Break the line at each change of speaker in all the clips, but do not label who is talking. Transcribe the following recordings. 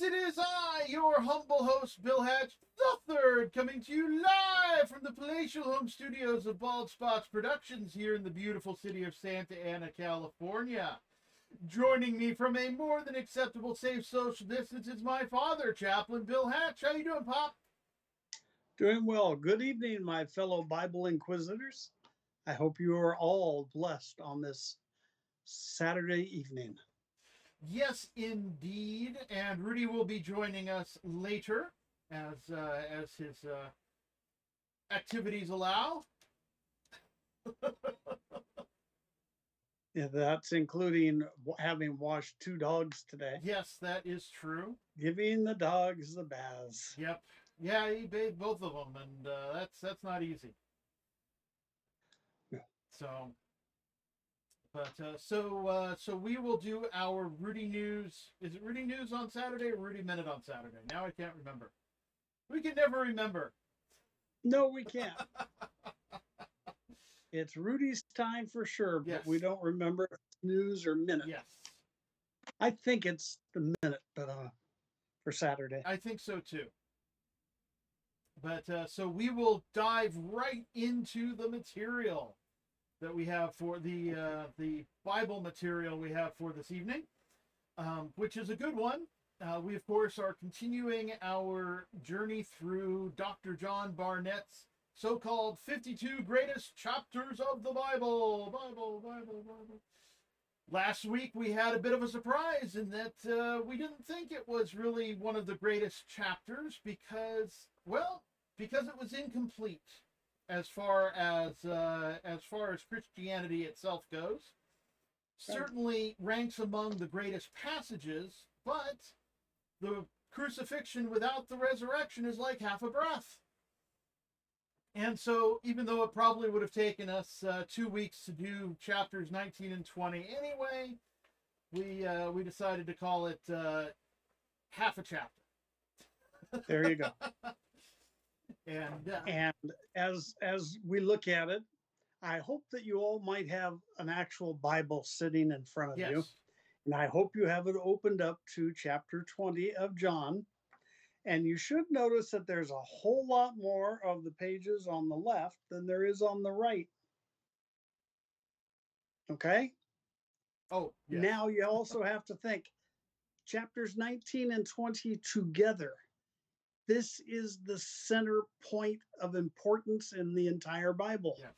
Yes, it is I, your humble host, Bill Hatch, the third, coming to you live from the palatial home studios of Bald Spots Productions here in the beautiful city of Santa Ana, California. Joining me from a more than acceptable safe social distance is my father, Chaplain Bill Hatch. How you doing, Pop?
Doing well. Good evening, my fellow Bible Inquisitors. I hope you are all blessed on this Saturday evening.
Yes, indeed. And Rudy will be joining us later as uh, as his uh, activities allow.
Yeah, that's including having washed two dogs today,
yes, that is true.
giving the dogs the baths.
Yep. Yeah, he bathed both of them, and uh, that's that's not easy.
Yeah.
So, but uh, so uh, so we will do our Rudy News. Is it Rudy News on Saturday or Rudy Minute on Saturday? Now I can't remember. We can never remember.
No, we can't. it's Rudy's time for sure, but we don't remember news or minute.
Yes,
I think it's the minute, but uh, for Saturday.
I think so too. But uh, so we will dive right into the material that we have for the uh, the Bible material we have for this evening, um, which is a good one. Uh, we of course are continuing our journey through Dr. John Barnett's so-called 52 greatest chapters of the Bible. Bible, Bible, Bible. Last week we had a bit of a surprise in that uh, we didn't think it was really one of the greatest chapters because, well, because it was incomplete as far as uh, as far as Christianity itself goes. Certainly ranks among the greatest passages, but the crucifixion without the resurrection is like half a breath. And so, even though it probably would have taken us uh, two weeks to do chapters 19 and 20 anyway, we uh, we decided to call it uh, half a chapter.
There you go.
And uh,
And as as we look at it, I hope that you all might have an actual Bible sitting in front of you. And I hope you have it opened up to chapter 20 of John. And you should notice that there's a whole lot more of the pages on the left than there is on the right. Okay.
oh, yes.
Now you also have to think chapters 19 and 20 together. This is the center point of importance in the entire Bible.
yes,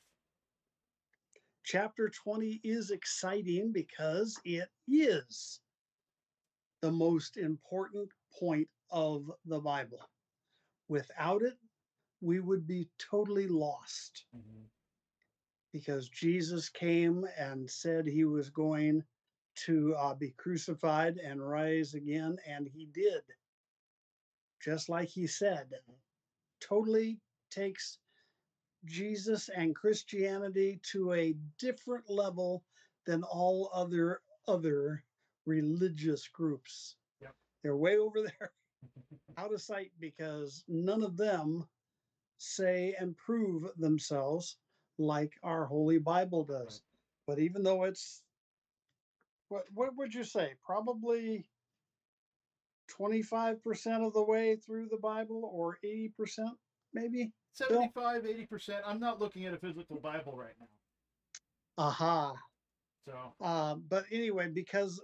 chapter 20 is exciting because it is the most important point of the Bible. Without it, we would be totally lost
Mhm.
because Jesus came and said he was going to uh, be crucified and rise again, and he did. Just like he said, uh, totally takes Jesus and Christianity to a different level than all other other religious groups.
Yep.
They're way over there out of sight because none of them say and prove themselves like our holy Bible does. But even though it's what what would you say? Probably 25% of the way through the Bible or 80% maybe?
75, 80%. I'm not looking at a physical Bible right now.
Aha.
So,
Uh, but anyway, because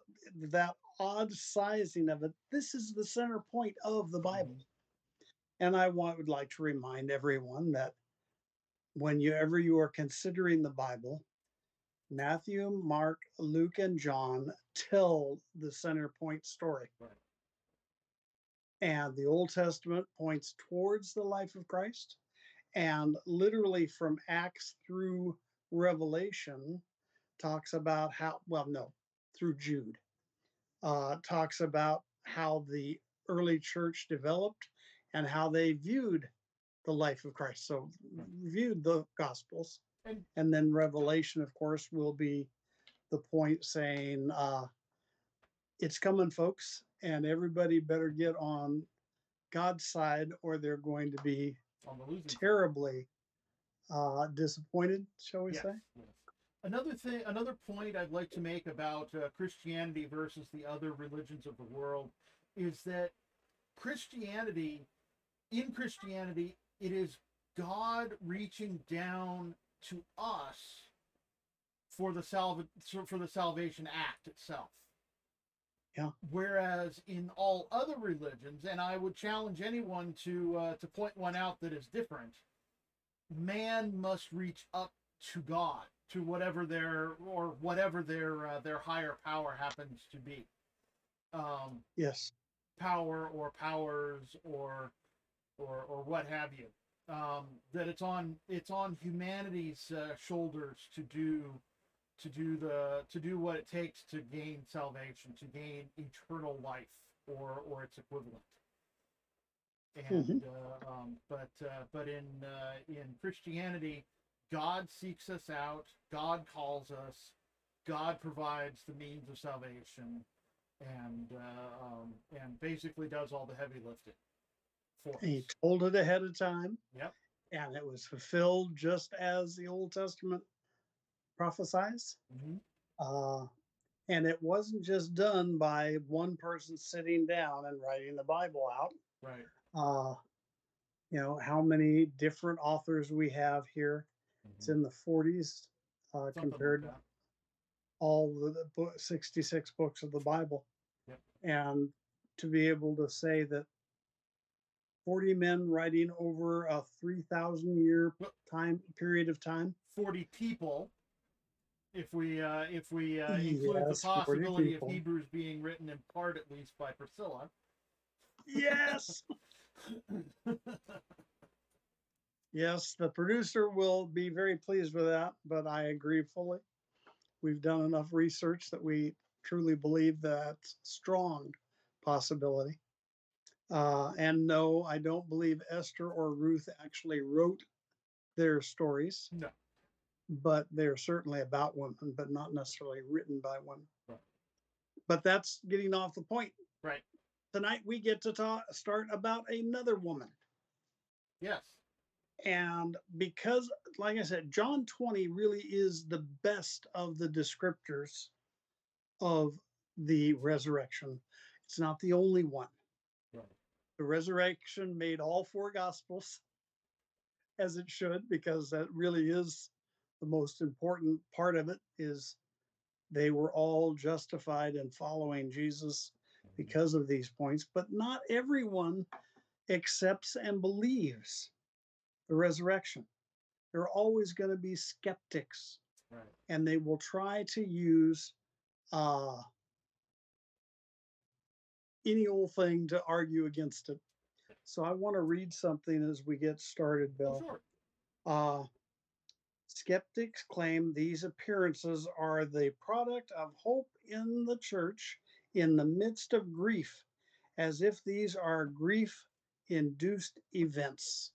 that odd sizing of it, this is the center point of the Bible. And I want, would like to remind everyone that whenever you are considering the Bible, Matthew, Mark, Luke, and John tell the center point story.
Right.
And the Old Testament points towards the life of Christ. And literally from Acts through Revelation talks about how, well, no, through Jude, uh, talks about how the early church developed and how they viewed the life of Christ. So, viewed the Gospels.
And-
then Revelation, of course, will be the point saying, uh, it's coming, folks, and everybody better get on God's side or they're going to be
on the losing
terribly uh, disappointed, shall we
Yes,
say?
Another thing, another point I'd like to make about uh, Christianity versus the other religions of the world is that Christianity, in Christianity, it is God reaching down to us for the salva- for the salvation act itself.
Yeah.
Whereas in all other religions, and I would challenge anyone to uh, to point one out that is different, man must reach up to God, to whatever their or whatever their uh, their higher power happens to be. Um,
Yes.
power or powers or or or what have you um, that it's on it's on humanity's uh, shoulders to do to do the to do what it takes to gain salvation to gain eternal life or or its equivalent and uh, um, but uh, but in uh, in Christianity God seeks us out God calls us God provides the means of salvation and uh, um, and basically does all the heavy lifting for
He
us.
told it ahead of time.
Yep.
And it was fulfilled just as the Old Testament prophesies.
Mhm.
Uh, and it wasn't just done by one person sitting down and writing the Bible out.
Right.
Uh, you know, how many different authors we have here. It's
Mhm.
in the 40s uh,
Something like
compared to all the, the book, 66 books of the Bible.
Yep.
And to be able to say that 40 men writing over a 3,000 year time period of time.
40 people if we uh, if we uh, include
Yes,
the possibility of. Hebrews being written in part at least by Priscilla
Yes. yes, the producer will be very pleased with that, but I agree fully. We've done enough research that we truly believe that's strong possibility. Uh, and no, I don't believe Esther or Ruth actually wrote their stories.
No.
But they're certainly about women, but not necessarily written by women.
Right.
But that's getting off the point.
right
Tonight we get to talk start about another woman.
yes
And because, like I said, John 20 really is the best of the descriptors of the resurrection. It's not the only one.
right
The resurrection made all four gospels, as it should, because that really is the most important part of it is they were all justified in following Jesus
Mhm.
because of these points, but not everyone accepts and believes the resurrection. There are always going to be skeptics,
right
and they will try to use uh, any old thing to argue against it. So I want to read something as we get started,
oh,
Bill.
sure
Uh, skeptics claim these appearances are the product of hope in the church in the midst of grief, as if these are grief induced events.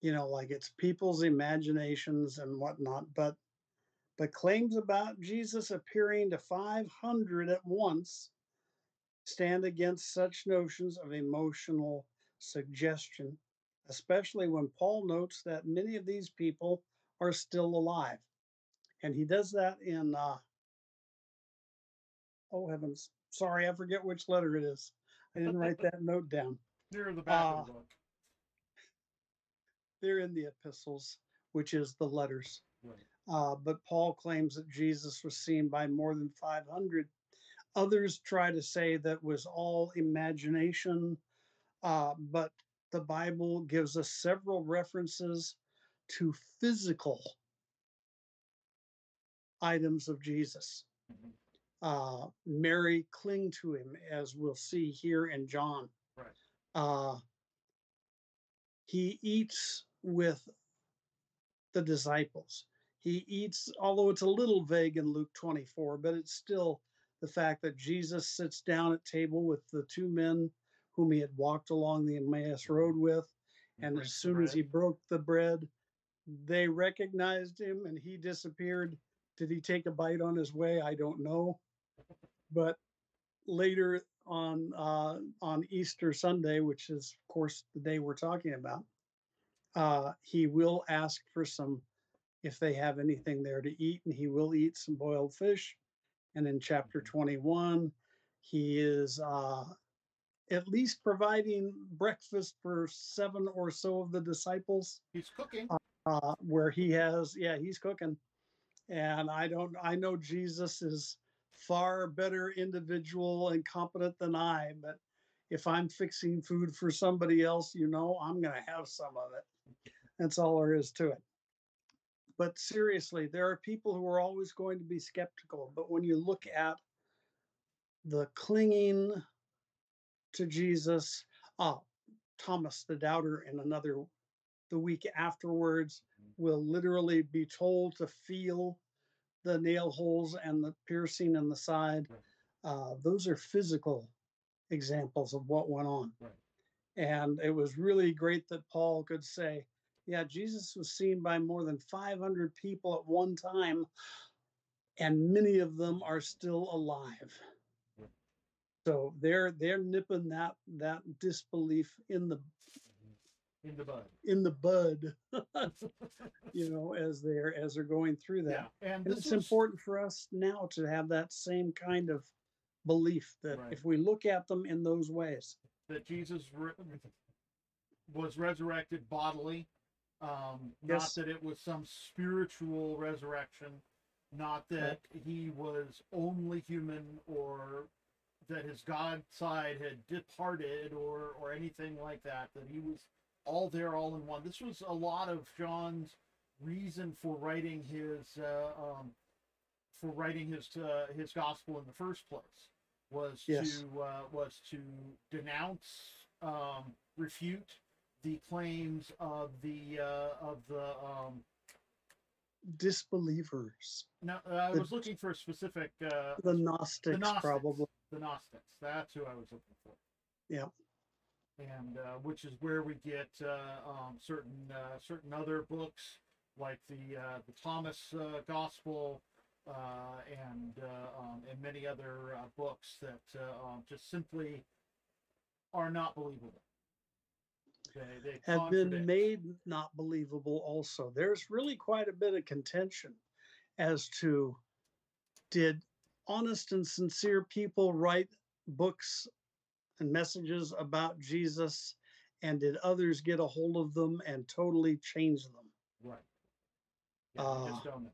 You know, like it's people's imaginations and whatnot, but but claims about Jesus appearing to 500 at once stand against such notions of emotional suggestion especially when Paul notes that many of these people are still alive. And he does that in, uh, oh heavens, sorry, I forget which letter it is. I didn't write that note down.
near the back of
Uh,
the book
They're in the epistles, which is the letters.
right
Uh, but Paul claims that Jesus was seen by more than 500. Others try to say that was all imagination, uh, but the Bible gives us several references to physical items of Jesus.
Mhm.
Uh, Mary cling to him, as we'll see here in John.
Right.
Uh, he eats with the disciples. He eats, although it's a little vague in Luke 24, but it's still the fact that Jesus sits down at table with the two men whom he had walked along the Emmaus road with. And as soon as he broke the bread, they recognized him and he disappeared. Did he take a bite on his way? I don't know. But later on uh, on Easter Sunday, which is of course the day we're talking about, uh, he will ask for some if they have anything there to eat, and he will eat some boiled fish. And in chapter
Mhm.
21, He is uh, at least providing breakfast for seven or so of the disciples,
He's cooking.
uh, where he has, yeah, he's cooking. And I don't, I know Jesus is far better individual and competent than I, but if I'm fixing food for somebody else, you know, I'm going to have some of it. That's all there is to it. But seriously, there are people who are always going to be skeptical. But when you look at the clinging to Jesus, ah, Thomas the doubter, in another, the week afterwards, will literally be told to feel the nail holes and the piercing in the side. Uh, those are physical examples of what went on.
Right.
And it was really great that Paul could say, yeah, Jesus was seen by more than 500 people at one time, and many of them are still alive.
Right.
So they're they're nipping that that disbelief in the
in the bud.
in the bud, you know, as they're as they're going through that.
Yeah, and
And it's
was,
important for us now to have that same kind of belief that
Right.
if we look at them in those ways,
that Jesus re- was resurrected bodily. Um,
Yes.
Not that it was some spiritual resurrection, not that he was only human or that his God side had departed or or anything like that. That he was all there, all in one. This was a lot of John's reason for writing his uh, um, for writing his uh, his gospel in the first place was
Yes.
to uh, was to denounce, um, refute the claims of the uh, of the um,
disbelievers,
no, I
The-
was looking for a specific uh,
the Gnostics,
Gnostics.
probably.
The Gnostics. That's who I was looking for.
Yeah.
And uh, which is where we get uh, um, certain uh, certain other books like the uh, the Thomas uh, Gospel uh, and uh, um, and many other uh, books that uh, um, just simply are not believable. They, they
have been made not believable also. There's really quite a bit of contention as to did honest and sincere people write books and messages about Jesus and did others get a hold of them and totally change them?
right. Yeah, we just
Uh,
don't.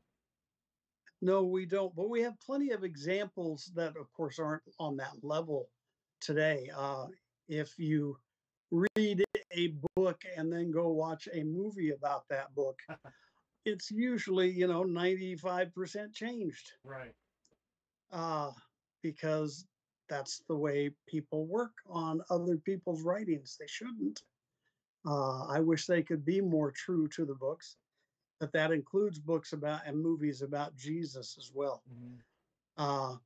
No, we don't, but we have plenty of examples that, of course, aren't on that level today. Uh, if you read a book and then go watch a movie about that book, it's usually, you know, 95% changed
Right.
Uh, because that's the way people work on other people's writings. They shouldn't. Uh, I wish they could be more true to the books, but that includes books about and movies about Jesus as well.
Mhm.
Uh,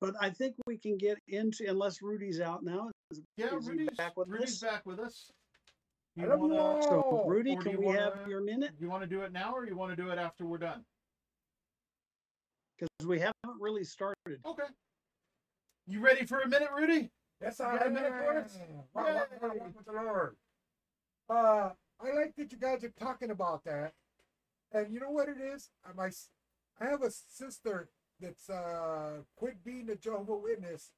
but I think we can get into, unless Rudy's out now. is-
Yeah, Rudy's
back with
Rudy's
us?
back with us. You
Hello.
wanna-
So,
Oh,
Rudy, can
you
we have
wanna-
your minute?
you want to do it now or you want to do it after we're done?
Because we haven't really started.
Okay. You ready for a minute, Rudy?
Yes,
You
I
got a minute for us?
Wow, wow, wow, with the Lord. Uh, I like that you guys are talking about that. And you know what it is? I, my, s- I have a sister that's uh, quit being a Jehovah Witness,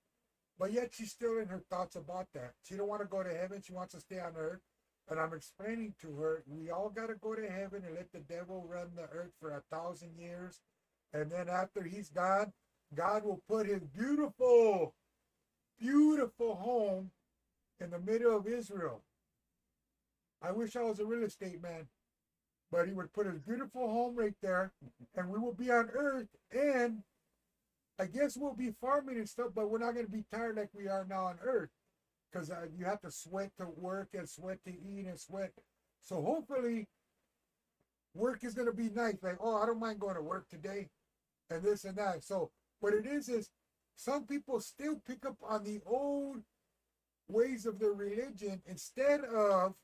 but yet she's still in her thoughts about that. She don't want to go to heaven. She wants to stay on earth. And I'm explaining to her, we all got to go to heaven and let the devil run the earth for a thousand years. And then after he's gone, God will put his beautiful, beautiful home in the middle of Israel. I wish I was a real estate man, but he would put his beautiful home right there, and we will be on earth. And I guess we'll be farming and stuff, but we're not going to be tired like we are now on earth because uh, you have to sweat to work and sweat to eat and sweat. So hopefully, work is going to be nice. Like, oh, I don't mind going to work today and this and that. So what it is is some people still pick up on the old ways of their religion instead of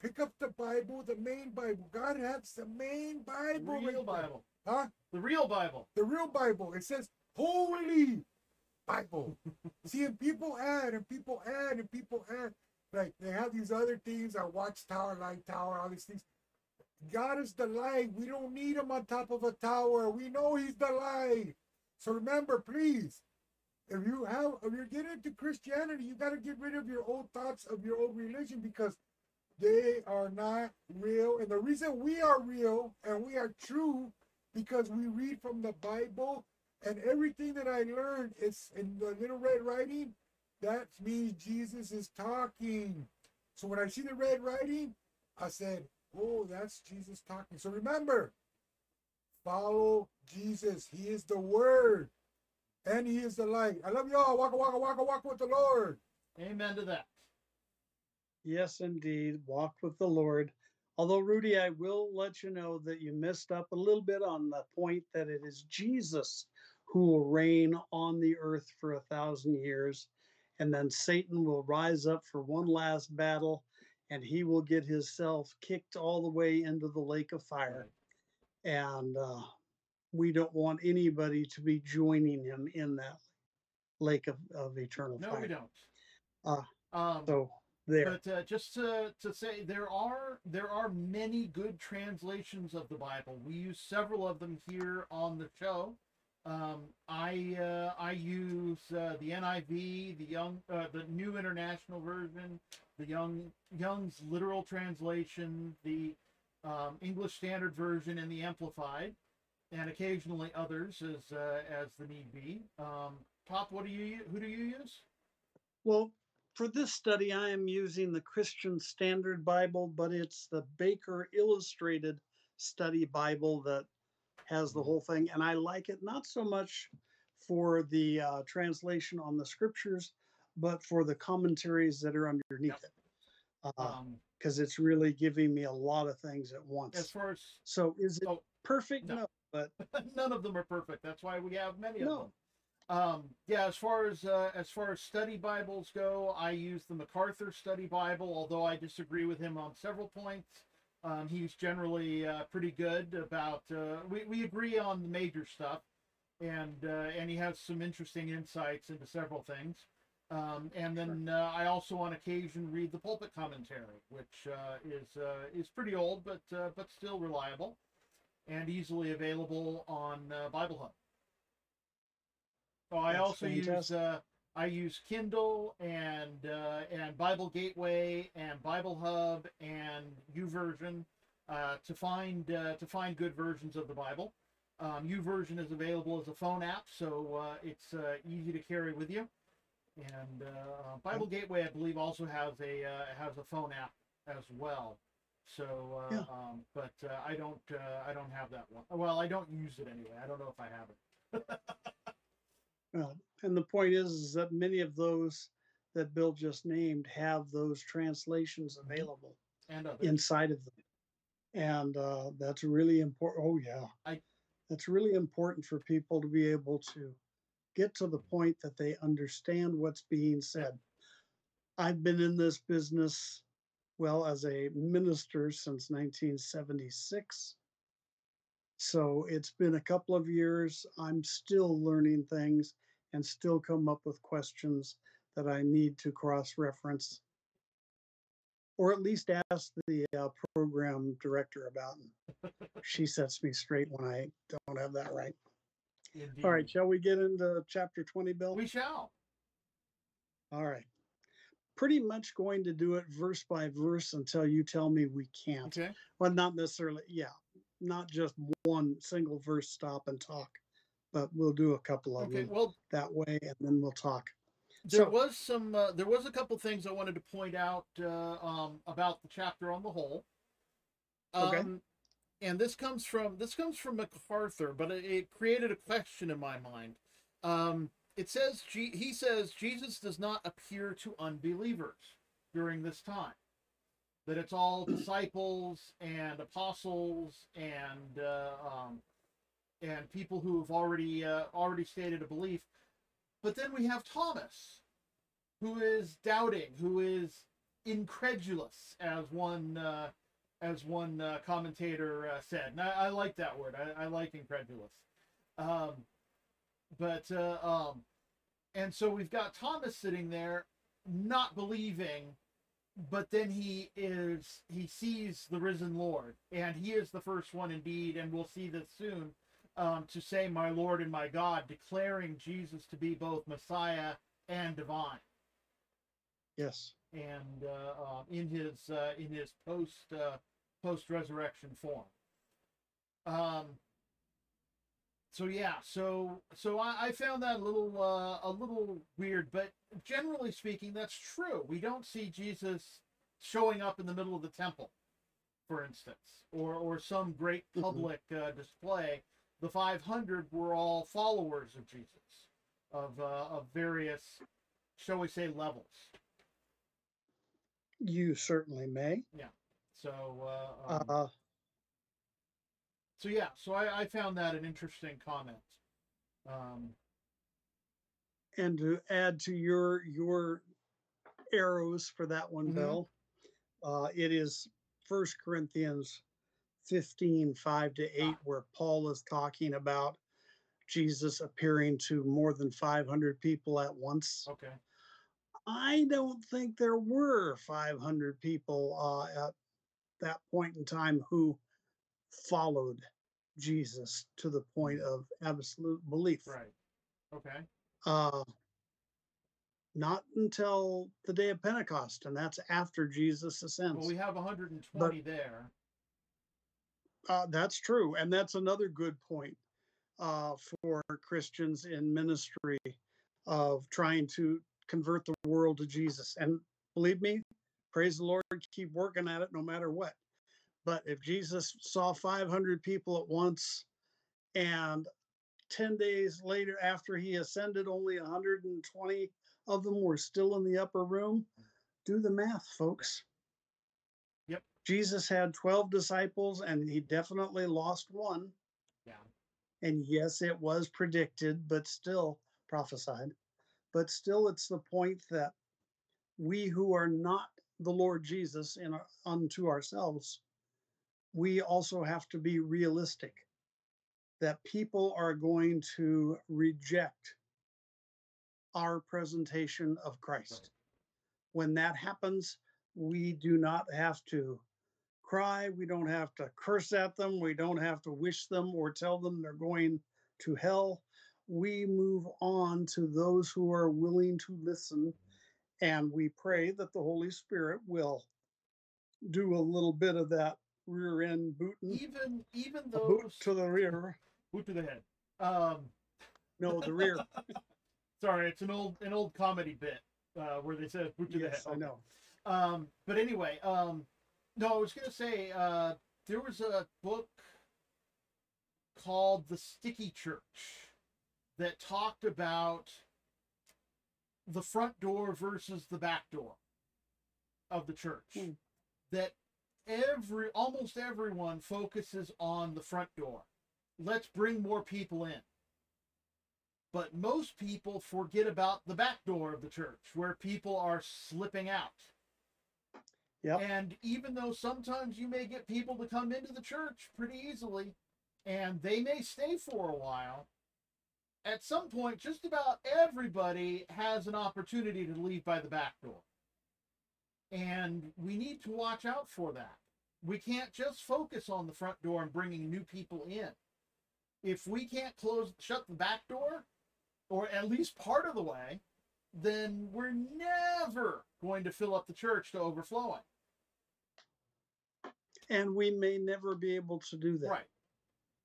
pick up the Bible, the main Bible. God has the main Bible. right
real. Bible.
Huh?
The real Bible.
The real Bible. It says holy Bible. See, and people add and people add and people add. Like they have these other things, our watchtower, light tower, all these things. God is the light. We don't need him on top of a tower. We know he's the light. So remember, please, if you have if you're getting into Christianity, you got to get rid of your old thoughts of your old religion because they are not real. And the reason we are real and we are true because we read from the Bible and everything that I learned is in the little red writing. That means Jesus is talking. So when I see the red writing, I said, "Oh, that's Jesus talking." So remember, follow Jesus. He is the Word, and He is the light. I love y'all. Walk, walk, walk, walk with the Lord.
Amen to that.
Yes, indeed. Walk with the Lord. Although, Rudy, I will let you know that you messed up a little bit on the point that it is Jesus who will reign on the earth for a thousand years. And then Satan will rise up for one last battle and he will get himself kicked all the way into the lake of fire. And uh, we don't want anybody to be joining him in that lake of, of eternal
No,
fire.
No, we don't.
Uh,
um,
So, there.
But uh, just to, to say, there are there are many good translations of the Bible. We use several of them here on the show. Um, I uh, I use uh, the NIV, the Young, uh, the New International Version, the Young Young's literal translation, the um, English Standard Version, and the Amplified, and occasionally others as uh, as the need be. Um, Pop, what do you who do you use?
Well, for this study, I am using the Christian Standard Bible, but it's the Baker Illustrated Study Bible that has the whole thing. And I like it not so much for the uh, translation on the scriptures, but for the commentaries that are underneath
Yep.
it.
Um,
Because it's really giving me a lot of things at once.
as far as
So is it
Oh,
perfect?
no.
No, but
none of them are perfect. That's why we have many of them. Um, yeah, as far as uh, as far as study Bibles go, I use the MacArthur Study Bible, although I disagree with him on several points. Um, he's generally uh, pretty good about. Uh, we we agree on the major stuff, and uh, and he has some interesting insights into several things. Um, and then uh, I also on occasion read the pulpit commentary, which uh, is uh, is pretty old but uh, but still reliable and easily available on uh, Bible Hub. So I
That's
also use
fantastic.
uh, I use Kindle and uh, and Bible Gateway and Bible Hub and YouVersion uh, to find uh, to find good versions of the Bible. Um, YouVersion is available as a phone app, so uh, it's uh, easy to carry with you. And uh, Bible Gateway, I believe, also has a uh, has a phone app as well. So, uh,
Yeah.
um, but uh, I don't uh, I don't have that one. Well, I don't use it anyway. I don't know if I have it.
Well, and the point is, is that many of those that Bill just named have those translations
Mhm.
available
And
inside of them. And uh, that's really important. Oh, yeah.
I-
that's really important for people to be able to get to the point that they understand what's being said. I've been in this business, well, as a minister since 1976. So it's been a couple of years. I'm still learning things and still come up with questions that I need to cross reference or at least ask the uh, program director about. She sets me straight when I don't have that right.
Indeed.
All right, shall we get into chapter 20, Bill?
We shall.
All right. Pretty much going to do it verse by verse until you tell me we can't.
Okay.
Well, not necessarily, yeah, not just one single verse stop and talk, but we'll do a couple of
Okay.
them
Well,
that way and then we'll talk.
there
So-
was some. Uh, there was a couple things I wanted to point out uh, um, about the chapter on the whole.
Okay.
And this comes from this comes from MacArthur, but it, it created a question in my mind. Um, it says G- he says Jesus does not appear to unbelievers during this time. That it's all disciples and apostles and uh, um, and people who have already uh, already stated a belief. But then we have Thomas, who is doubting, who is incredulous, as one uh, as one uh, commentator uh, said. And I, I like that word. I, I like incredulous. Um, but uh, um, and so we've got Thomas sitting there, not believing, but then he is he sees the risen Lord, and he is the first one indeed, and we'll see this soon. um, to say my Lord and my God, declaring Jesus to be both Messiah and divine.
Yes.
And uh, uh, in his uh, in his post uh, post resurrection form. Um, so yeah, so so I, I found that a little uh, a little weird, but generally speaking, that's true. We don't see Jesus showing up in the middle of the temple, for instance, or or some great
Mhm.
public uh, display. The 500 were all followers of Jesus, of uh, of various, shall we say, levels.
You certainly may.
So uh, um,
Uh,
so yeah, so I, I found that an interesting comment. Um,
and to add to your your arrows for that one,
Mhm.
Bill, uh, it is First Corinthians 15, 5 to 8,
Ah.
where Paul is talking about Jesus appearing to more than 500 people at once.
okay.
I don't think there were 500 people uh, at that point in time who followed Jesus to the point of absolute belief.
Right. Okay.
Uh, not until the day of Pentecost, and that's after Jesus ascends.
Well, we have 120 there.
Uh, that's true, and that's another good point uh, for Christians in ministry of trying to convert the world to Jesus. And believe me, praise the Lord, keep working at it no matter what. But if Jesus saw 500 people at once, and 10 days later, after he ascended, only 120 of them were still in the upper room, do the math, folks.
Yep.
Jesus had 12 disciples and he definitely lost one.
Yeah.
And yes, it was predicted, but still prophesied. But still, it's the point that we who are not the Lord Jesus in our, unto ourselves, we also have to be realistic that people are going to reject our presentation of Christ. When that happens, we do not have to cry, we don't have to curse at them, we don't have to wish them or tell them they're going to hell. We move on to those who are willing to listen, and we pray that the Holy Spirit will do a little bit of that rear end booting,
Even even
a boot to the rear.
boot to the head. Um,
No, the rear.
sorry, it's an old an old comedy bit uh, where they said boot to
yes,
the head.
I know.
Um, but anyway, um, no, I was gonna say uh, there was a book called The Sticky Church that talked about the front door versus the back door of the church.
Hmm.
That every almost everyone focuses on the front door. Let's bring more people in. But most people forget about the back door of the church where people are slipping out.
Yep.
And even though sometimes you may get people to come into the church pretty easily and they may stay for a while, at some point, just about everybody has an opportunity to leave by the back door. And we need to watch out for that. We can't just focus on the front door and bringing new people in. If we can't close, shut the back door, or at least part of the way, then we're never going to fill up the church to overflowing.
And we may never be able to do that.
Right.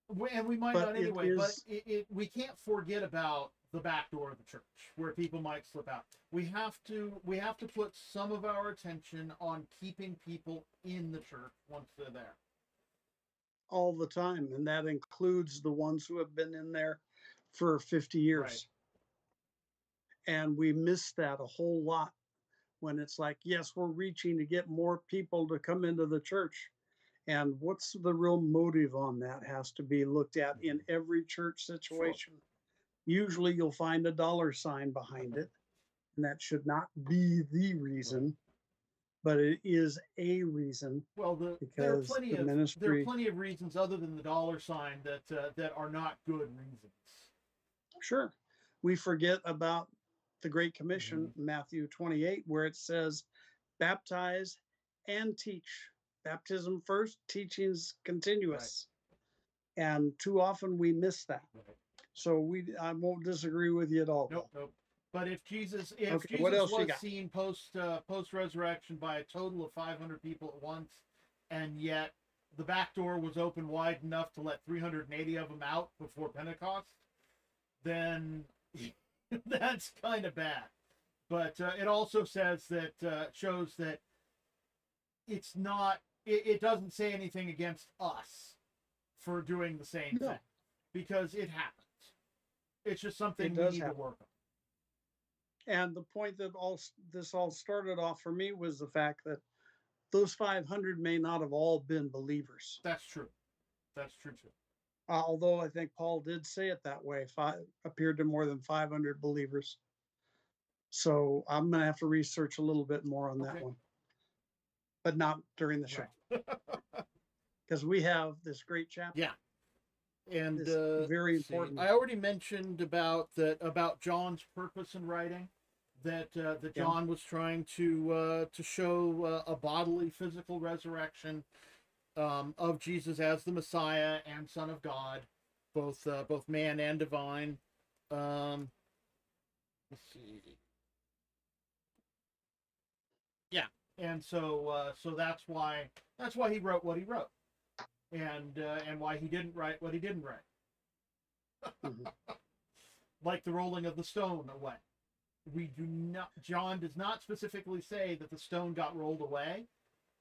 And we might
But
not anyway, but it, it, we can't forget about the back door of the church where people might slip out. We have to we have to put some of our attention on keeping people in the church once they're there.
all the time, and that includes the ones who have been in there for 50 years. And we miss that a whole lot when it's like, yes, we're reaching to get more people to come into the church. And what's the real motive on that has to be looked at in every church situation. Usually you'll find a dollar sign behind it, and that should not be the reason, but it is a reason.
Well, the, there are plenty
the
of there are plenty of reasons other than the dollar sign that uh, that are not good reasons.
Sure. We forget about the Great Commission, Matthew 28, where it says, baptize and teach. Baptism first, teaching's continuous. And too often we miss that.
Right.
So we, I won't disagree with you at all.
Nope, nope. But if Jesus, if
Okay,
Jesus was seen post uh, post resurrection by a total of 500 people at once, and yet the back door was open wide enough to let 380 of them out before Pentecost, then that's kind of bad. But uh, it also says that uh, shows that it's not. It, it doesn't say anything against us for doing the same
No.
thing because it happens. It's just something we need
happen.
to work on.
And the point that all this all started off for me was the fact that those 500 may not have all been believers.
That's true. That's true too.
Uh, although I think Paul did say it that way, five appeared to more than 500 believers. So I'm going to have to research a little bit more on that one, but not during the show because we have this great chapter.
Yeah. And
It's
uh,
very important.
I already mentioned about that about John's purpose in writing. That uh, that
Yeah.
John was trying to uh, to show uh, a bodily, physical resurrection um, of Jesus as the Messiah and Son of God, both uh, both man and divine. Um, let's see. Yeah, and so uh, so that's why that's why he wrote what he wrote, and uh, and why he didn't write what he didn't write,
Mhm.
like the rolling of the stone away. We do not. John does not specifically say that the stone got rolled away,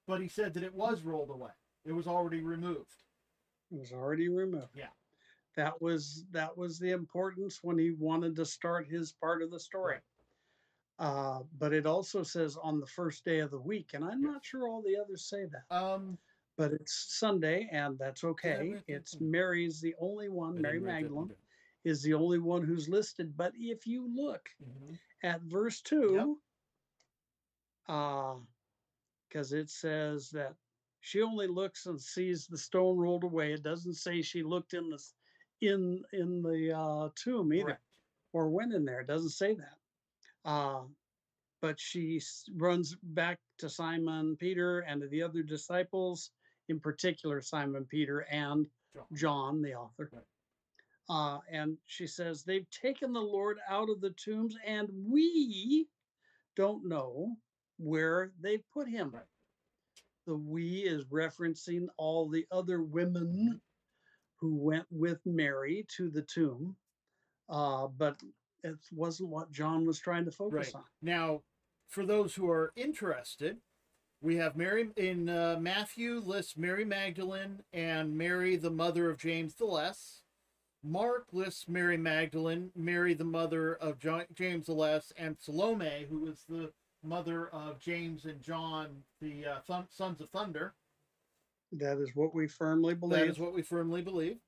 but he said that it was rolled away. It was already removed.
It was already removed.
Yeah.
That was that was the importance when he wanted to start his part of the story. Uh, but it also says on the first day of the week, and I'm not sure all the others say that.
Um,
But it's Sunday, and that's okay. It's. Mary's the only one. Mary
didn't write that
Magdalene is the only one who's listed. But if you look
Mhm.
at verse two, uh, because it says that she only looks and sees the stone rolled away. It doesn't say she looked in the in in the uh, tomb either
Correct.
or went in there. It doesn't say that. Uh, but she runs back to Simon Peter and to the other disciples, in particular Simon Peter and
John.
John, the author.
Right.
Uh, and she says, They've taken the Lord out of the tombs, and we don't know where they've put him.
Right.
The we is referencing all the other women who went with Mary to the tomb. Uh, but it wasn't what John was trying to focus
Right.
on.
Now, for those who are interested, we have Mary in uh, Matthew lists Mary Magdalene and Mary, the mother of James the Less. Mark lists Mary Magdalene, Mary, the mother of Jo- James the Less, and Salome, who is the mother of James and John, the uh, thun- sons of thunder.
That is what we firmly believe.
That is what we firmly believe.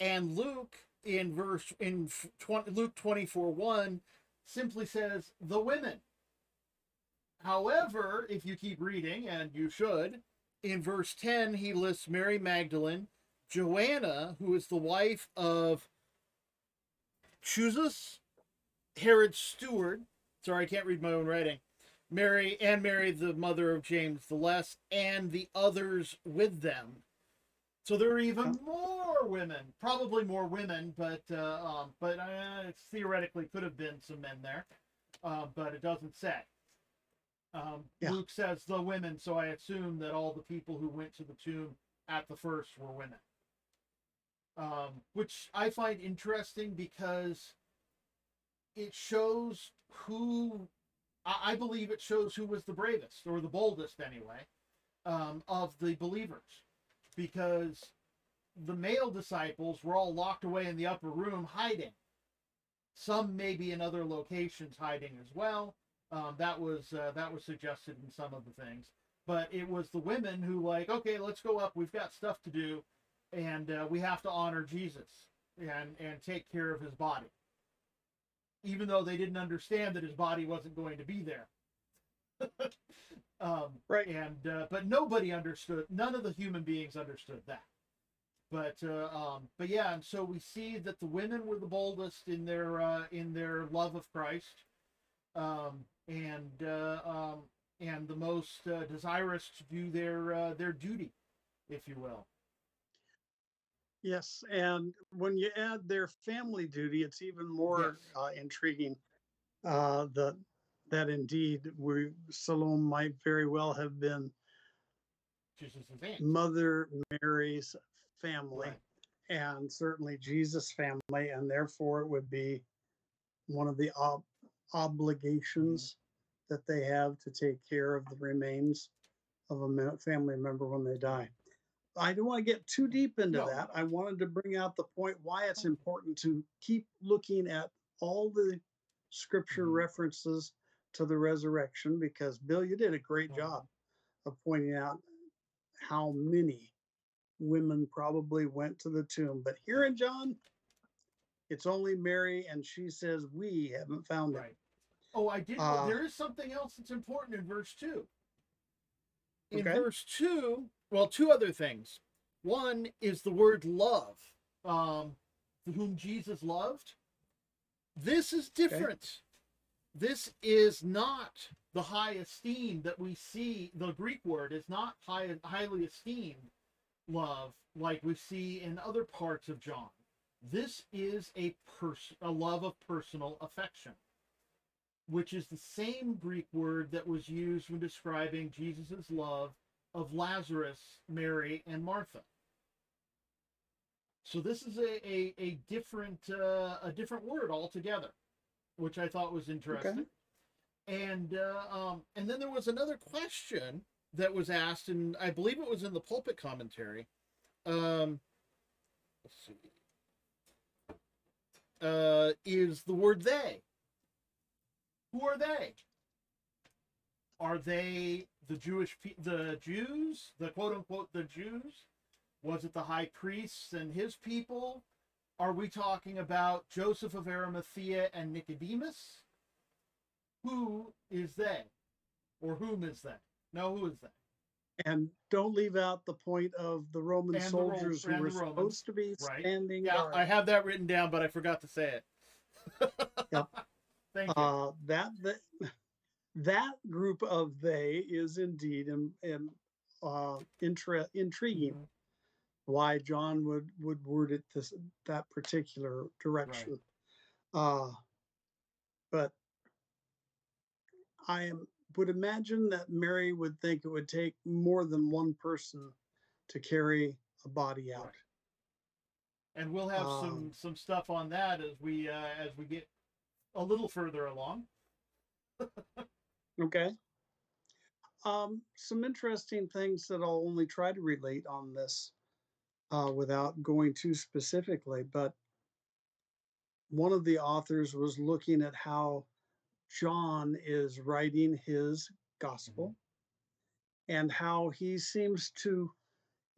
And Luke in verse in 20, Luke 24 1 simply says the women. However, if you keep reading, and you should, in verse 10, he lists Mary Magdalene, Joanna, who is the wife of Chusus, Herod's steward. Sorry, I can't read my own writing. Mary and Mary, the mother of James the Less, and the others with them. So there are even more women, probably more women, but uh, um, but uh, theoretically could have been some men there, uh, but it doesn't say. Um,
Yeah.
Luke says the women, so I assume that all the people who went to the tomb at the first were women. Um, which I find interesting because it shows who I, I believe it shows who was the bravest or the boldest anyway um, of the believers because the male disciples were all locked away in the upper room hiding. Some maybe in other locations hiding as well. Um, that was uh, that was suggested in some of the things, but it was the women who like, okay, let's go up. We've got stuff to do, and uh, we have to honor Jesus and and take care of his body, even though they didn't understand that his body wasn't going to be there. um,
Right.
And uh, but nobody understood. None of the human beings understood that. But uh, um, but yeah, and so we see that the women were the boldest in their uh, in their love of Christ, um, and uh, um, and the most uh, desirous to do their uh, their duty, if you will.
Yes, and when you add their family duty, it's even more
Yes.
uh, intriguing. Uh, that indeed, we Salome might very well have been
Jesus'
Mother Mary's family,
Right.
and certainly Jesus' family, and therefore it would be one of the ob- obligations that they have to take care of the remains of a family member when they die. I don't want to get too deep into
No.
that. I wanted to bring out the point why it's important to keep looking at all the scripture
Mhm.
references to the resurrection because Bill, you did a great
Mhm.
job of pointing out how many women probably went to the tomb. But here in John, it's only Mary, and she says, We haven't found him.
Right. Oh, I did.
Uh,
there is something else that's important in verse 2. In
Okay.
verse 2, well, two other things. One is the word love, um, whom Jesus loved. This is different. This is not the high esteem that we see. The Greek word is not high, highly esteemed love like we see in other parts of John. This is a pers- a love of personal affection which is the same Greek word that was used when describing Jesus' love of Lazarus, Mary, and Martha. So this is a, a, a different uh, a different word altogether, which I thought was interesting. And uh, um, and then there was another question that was asked, and I believe it was in the pulpit commentary. Um, let's see. Uh, is the word they? Who are they? Are they the Jewish pe- the Jews, the quote unquote the Jews? Was it the high priests and his people? Are we talking about Joseph of Arimathea and Nicodemus? Who is they? Or whom is they? No, who is they?
And don't leave out the point of the Roman
And the Ro-
soldiers who were supposed to be
right.
standing
Yeah,
guard.
I have that written down, but I forgot to say it.
Yep.
Thank you.
uh, that that that group of they is indeed in, in, uh, intra- intriguing.
Mhm.
Why John would would word it this that particular direction. Uh, but I am would imagine that Mary would think it would take more than one person to carry a body out.
Right. and we'll have some
Um,
some stuff on that as we uh, as we get a little further along.
Okay. Um, some interesting things that I'll only try to relate on this uh, without going too specifically, but one of the authors was looking at how John is writing his gospel and how he seems to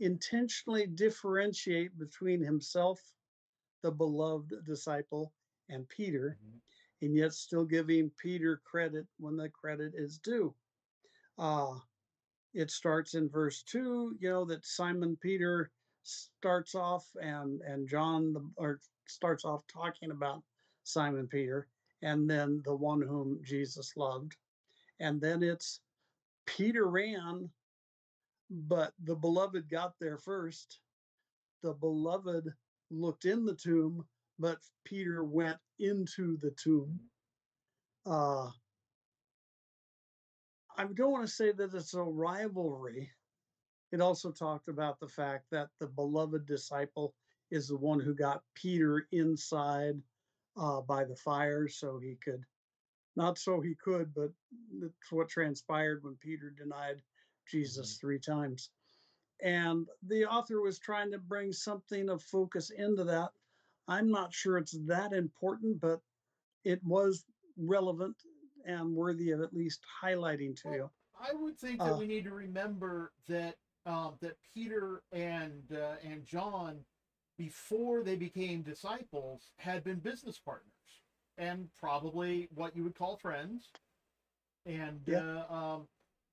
intentionally differentiate between himself, the beloved disciple, and Peter and yet still giving Peter credit when the credit is due. Uh, it starts in verse two, you know, that Simon Peter starts off and and John the or starts off talking about Simon Peter and then the one whom Jesus loved. And then it's Peter ran, but the beloved got there first. The beloved looked in the tomb, but Peter went into the tomb. Uh, I don't want to say that it's a rivalry. It also talked about the fact that the beloved disciple is the one who got Peter inside uh, by the fire so he could, not so he could, but that's what transpired when Peter denied Jesus three times. And the author was trying to bring something of focus into that. I'm not sure it's that important, but it was relevant and worthy of at least highlighting to you.
I would think that
Uh,
we need to remember that um, that Peter and uh, and John, before they became disciples, had been business partners and probably what you would call friends, and
Yeah.
uh, um,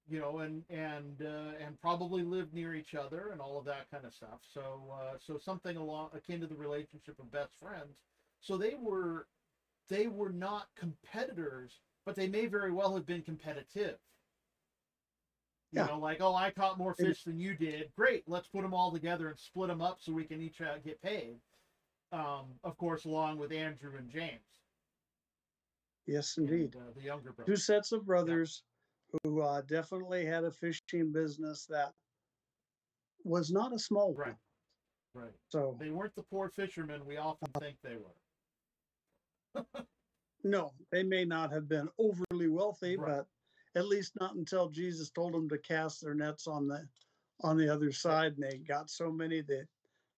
you know, and and uh, and probably lived near each other and all of that kind of stuff. So uh, so something along akin to the relationship of best friends. So they were they were not competitors, but they may very well have been competitive You
Yeah.
know, like, oh, I caught more fish than you did. Great, let's put them all together and split them up so we can each uh, get paid. Um, of course, along with Andrew and James,
Yes,
and,
indeed.
uh, the younger brother.
Two sets of brothers who uh, definitely had a fishing business that was not a small one.
Right. Right.
So
They weren't the poor fishermen we often think they were.
no, they may not have been overly wealthy,
Right.
but at least not until Jesus told them to cast their nets on the on the other side, and they got so many they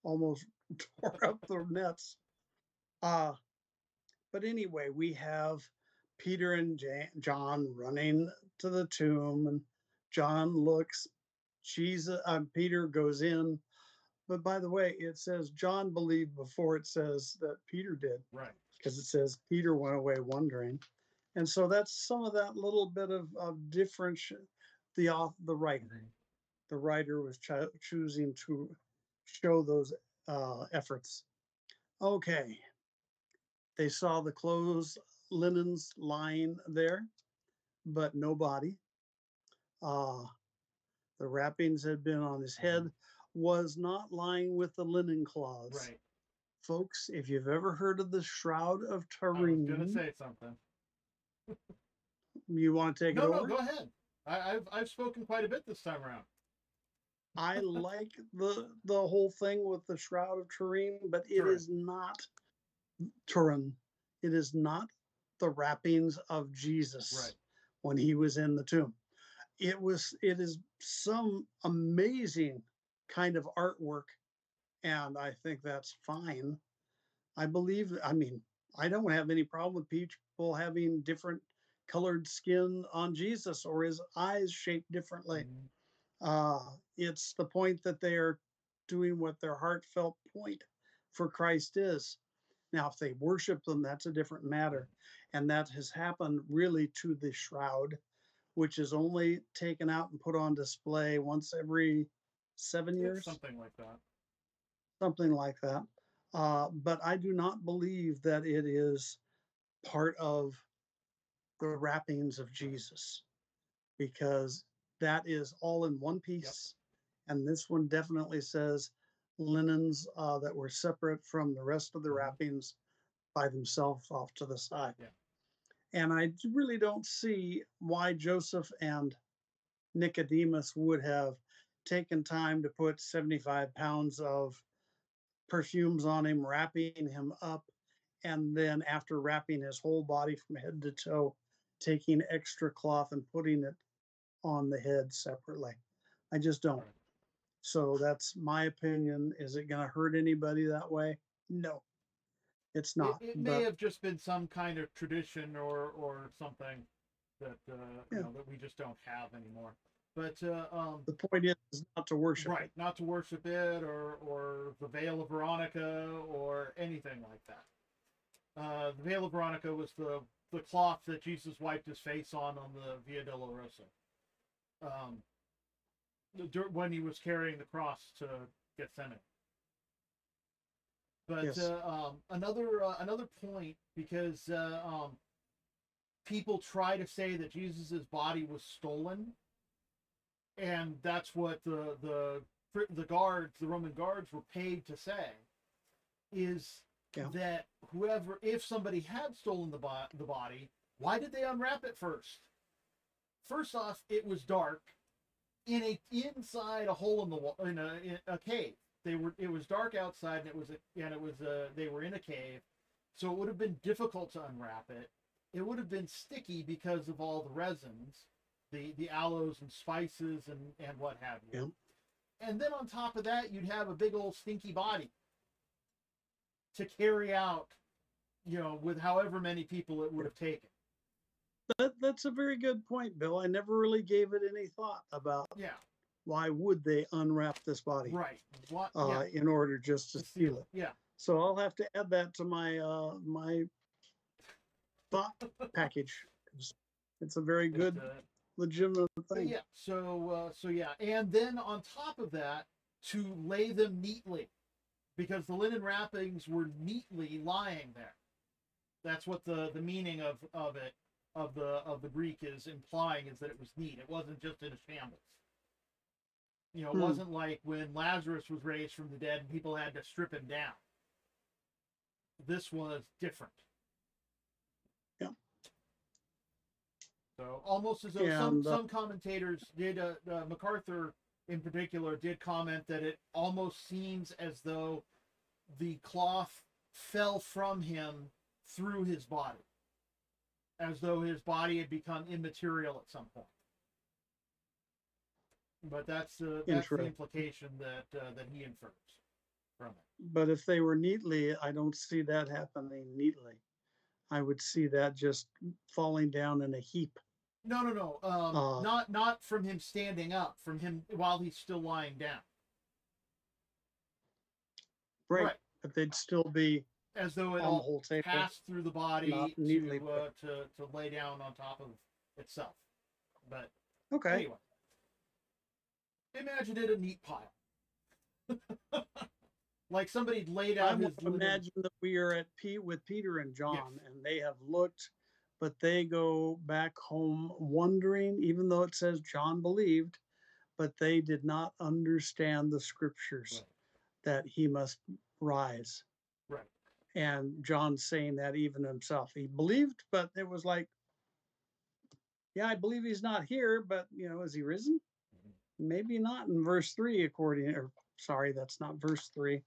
almost tore up their nets. Uh but anyway, we have Peter and Ja- John running to the tomb, and John looks. Jesus, um, Peter goes in, but by the way, it says John believed before it says that Peter did
Right.
because it says Peter went away wondering. And so that's some of that little bit of, of difference. The author, the writer, the writer was cho- choosing to show those uh, efforts. Okay. They saw the clothes, linens lying there, but no body. Uh, the wrappings had been on his head, was not lying with the linen cloths
Right.
folks, if you've ever heard of the Shroud of
I was
Turin,
gonna say something.
You want to take
No,
it
no,
over?
go ahead. I, I've I've spoken quite a bit this time around.
I like the the whole thing with the Shroud of Turin, but it
Turin.
is not Turin. It is not the wrappings of Jesus
Right.
when he was in the tomb. It was it is some amazing kind of artwork, and I think that's fine. I believe I mean, I don't have any problem with people having different colored skin on Jesus or his eyes shaped differently.
Mhm.
Uh, it's the point that they are doing what their heartfelt point for Christ is. Now, if they worship them, that's a different matter. And that has happened really to the shroud, which is only taken out and put on display once every seven years,
Something like that.
something like that. Uh, but I do not believe that it is part of the wrappings of Jesus because that is all in one piece. And this one definitely says linens uh, that were separate from the rest of the
Mhm.
wrappings by themselves off to the side.
Yeah.
And I really don't see why Joseph and Nicodemus would have taken time to put 75 pounds of perfumes on him, wrapping him up, and then after wrapping his whole body from head to toe, taking extra cloth and putting it on the head separately. I just don't. So that's my opinion. Is it going to hurt anybody that way? No, it's not.
It, may
but
have just been some kind of tradition or or something that uh, you know that we just don't have anymore. But uh, um,
the point is not to worship.
right,
it.
not to worship it or or the veil of Veronica or anything like that. Uh, the veil of Veronica was the the cloth that Jesus wiped his face on on the Via Dolorosa. Um, when he was carrying the cross to Gethsemane. But
Yes.
uh, um, another uh, another point because uh, um, people try to say that Jesus's body was stolen, and that's what the the the guards, the Roman guards, were paid to say, is
Yeah.
that whoever, if somebody had stolen the bo- the body, why did they unwrap it first? First off, it was dark in a inside a hole in the wall in a in a cave. They were it was dark outside and it was a, and it was a, they were in a cave, so it would have been difficult to unwrap it. It would have been sticky because of all the resins, the the aloes and spices and and what have you.
Yep.
And then on top of that, you'd have a big old stinky body to carry out, you know, with however many people it would have taken.
That, that's a very good point, Bill. I never really gave it any thought about
Yeah,
why would they unwrap this body
right. What?
uh,
yeah.
in order just to
to
steal
steal
it.
it. Yeah.
So I'll have to add that to my uh, my thought package. It's, a very good, legitimate thing.
yeah. So uh, so yeah, and then on top of that, to lay them neatly, because the linen wrappings were neatly lying there. That's what the the meaning of of it of the of the Greek is implying is that it was neat. It wasn't just in a shambles. You know, it
Hmm.
wasn't like when Lazarus was raised from the dead and people had to strip him down. This was different.
Yeah.
So almost as though some,
And, uh,
some commentators did, uh, uh, MacArthur in particular did comment that it almost seems as though the cloth fell from him through his body, as though his body had become immaterial at some point. But that's uh, that's the implication that uh, that he infers from it.
But if they were neatly, I don't see that happening neatly. I would see that just falling down in a heap.
No, no, no. Um,
Uh,
not not from him standing up, from him while he's still lying down,
Right.
Right.
But they'd still be
as though it all passed through the body to, uh, to to lay down on top of itself. But
Okay.
anyway, imagine it a neat pile, like somebody laid
I
out his
would
little-
imagine that we are at Pete with Peter and John, and they have looked, but they go back home wondering, even though it says John believed, but they did not understand the scriptures
Right.
that he must rise.
Right.
And John's saying that even himself, he believed, but it was like, yeah, I believe he's not here, but you know, is he risen?
Mhm.
Maybe not in verse three, according, or sorry, that's not verse three.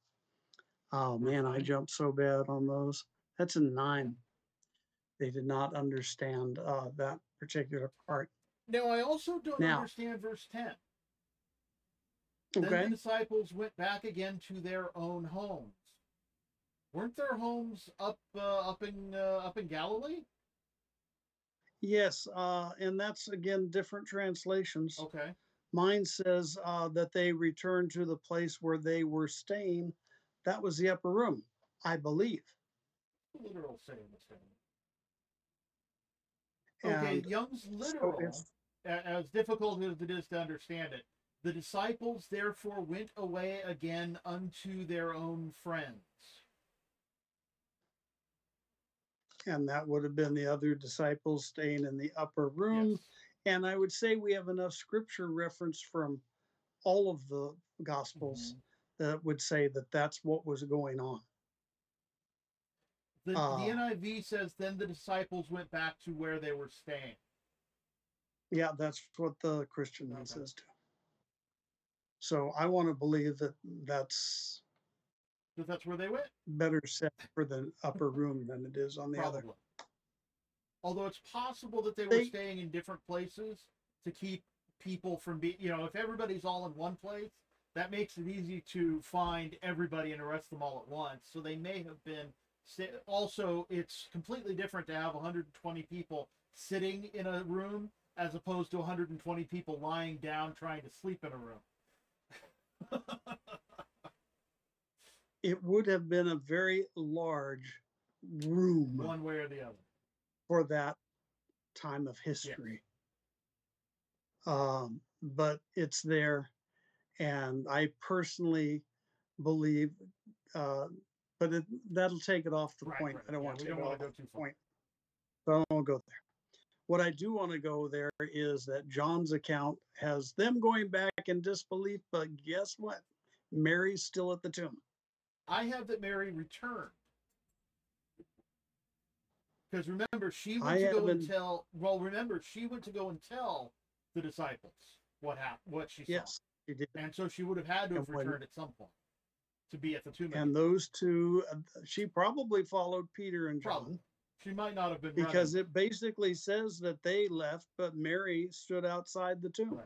Oh man, I jumped so bad on those. That's in nine. They did not understand uh, that particular part.
Now I also don't
Now-
understand verse ten. Then
Okay.
the disciples went back again to their own homes. Weren't their homes up uh, up in uh, up in Galilee?
Yes, uh, and that's again different translations.
Okay.
Mine says uh, that they returned to the place where they were staying. That was the upper room, I believe.
Literal saying the same. Okay,
And
Young's literal, a- as difficult as it is to understand it, the disciples therefore went away again unto their own friends.
and that would have been the other disciples staying in the upper room.
Yes.
And I would say we have enough scripture reference from all of the gospels
Mhm.
that would say that that's what was going on.
The,
Uh,
the NIV says, then the disciples went back to where they were staying.
Yeah, that's what the Christian
Okay.
says too. So I want to believe that that's
Because that's where they went.
better set for the upper room than it is on the other.
Although it's possible that they were staying in different places to keep people from being, you know, if everybody's all in one place, that makes it easy to find everybody and arrest them all at once. So they may have been. Also, it's completely different to have 120 people sitting in a room as opposed to 120 people lying down trying to sleep in a room.
It would have been a very large room
One way or the other.
for that time of history. Um, but it's there, and I personally believe, uh, but it, that'll take it off the
Right,
point.
right.
I don't
Yeah,
want to take
don't
it
wanna
off
go
the
too far.
point. So I won't go there. What I do want to go there is that John's account has them going back in disbelief, but guess what? Mary's still at the tomb.
I have that Mary returned. Because remember, she went
I
to go and tell. Well, remember, she went to go and tell the disciples what happened, what she saw,
Yes, she did.
and so she would have had to have
And when-
returned at some point to be at the tomb.
And those two, uh, she probably followed Peter and John.
Probably. She might not have been
because
running.
it basically says that they left, but Mary stood outside the tomb.
Right.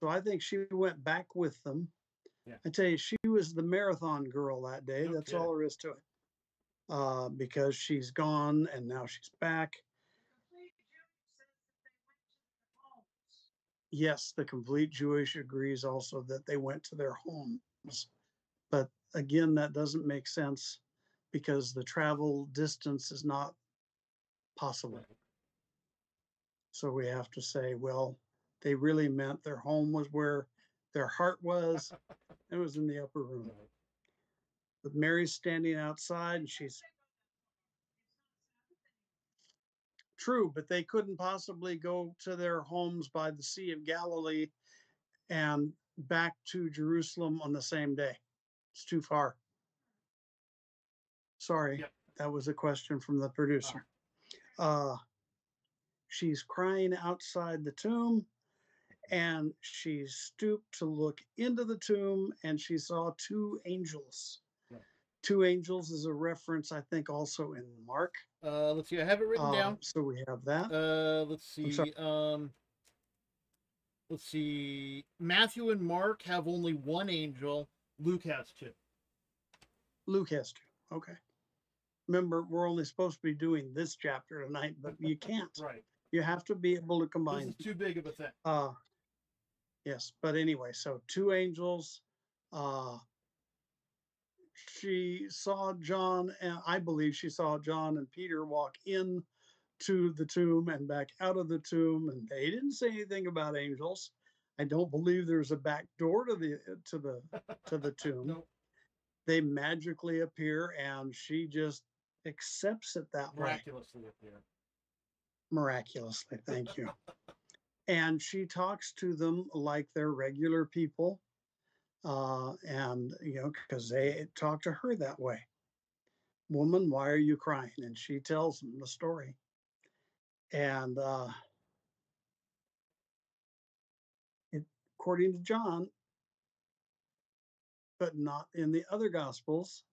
So I think she went back with them.
Yeah.
I tell you, she was the marathon girl that day.
No
That's
kidding.
all there is to it. Uh, because she's gone and now she's back. Yes, the complete Jewish agrees also that they went to their homes. But again, that doesn't make sense because the travel distance is not possible. So we have to say, well, they really meant their home was where their heart was. It was in the upper room. But Mary's standing outside and she's true, but they couldn't possibly go to their homes by the Sea of Galilee and back to Jerusalem on the same day. It's too far. Sorry,
Yep.
that was a question from the producer. Uh, she's crying outside the tomb and she stooped to look into the tomb and she saw two angels.
Yeah.
Two angels is a reference, I think, also in Mark.
Uh, let's see. I have it written
Uh,
down.
so we have that.
Uh, let's see.
sorry.
Um, let's see. Matthew and Mark have only one angel. Luke has two.
Luke has two. Okay. Remember, we're only supposed to be doing this chapter tonight, but you can't.
Right.
You have to be able to combine.
This is too big of a thing.
Uh, yes, but anyway, so two angels. Uh, she saw John, and I believe she saw John and Peter walk in to the tomb and back out of the tomb, and they didn't say anything about angels. I don't believe there's a back door to the to the to the tomb.
Nope.
They magically appear, and she just accepts it that way
Miraculously appear.
miraculously. Thank you. and she talks to them like they're regular people. Uh, and, you know, because they talk to her that way. Woman, why are you crying? And she tells them the story. And uh, according to John, but not in the other gospels,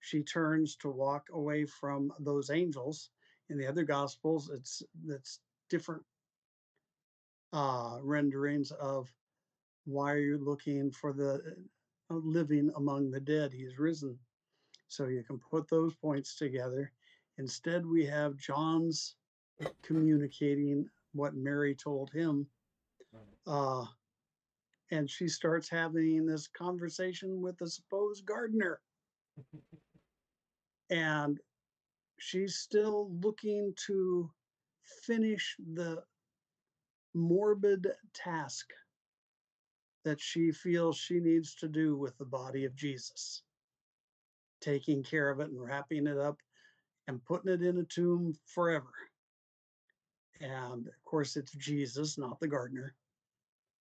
she turns to walk away from those angels. In the other gospels it's that's different uh renderings of why are you looking for the uh, living among the dead? He's risen. So you can put those points together. Instead we have john's communicating what mary told him uh and she starts having this conversation with the supposed gardener and she's still looking to finish the morbid task that she feels she needs to do with the body of Jesus, taking care of it and wrapping it up and putting it in a tomb forever. And of course, it's Jesus, not the gardener.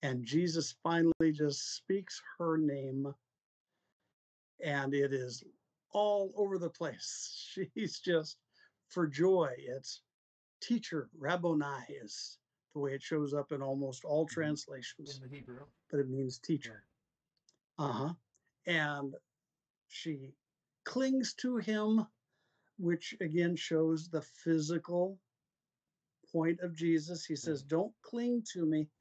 And Jesus finally just speaks her name, and it is all over the place. She's just for joy. It's teacher, Rabboni is the way it shows up in almost all
Mhm.
translations,
In the Hebrew.
but it means teacher. Uh huh. And she clings to him, which again shows the physical point of Jesus. He says, Don't cling to me.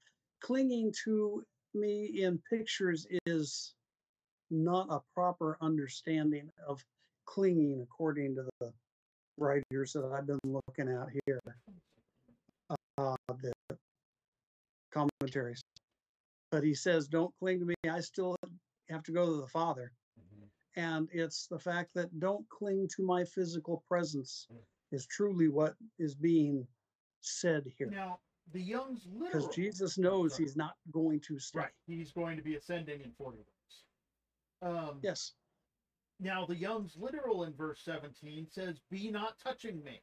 Clinging to me in pictures is not a proper understanding of clinging according to the writers that I've been looking at here, uh, the commentaries. But he says, Don't cling to me. I still have to go to the Father.
Mhm.
And it's the fact that don't cling to my physical presence
Mm.
is truly what is being said here.
Now, the Young's literal. Because.
Jesus knows he's not going to stay.
Right. He's going to be ascending in 40 days. Um,
Yes.
Now, the Young's literal in verse 17 says, Be not touching me.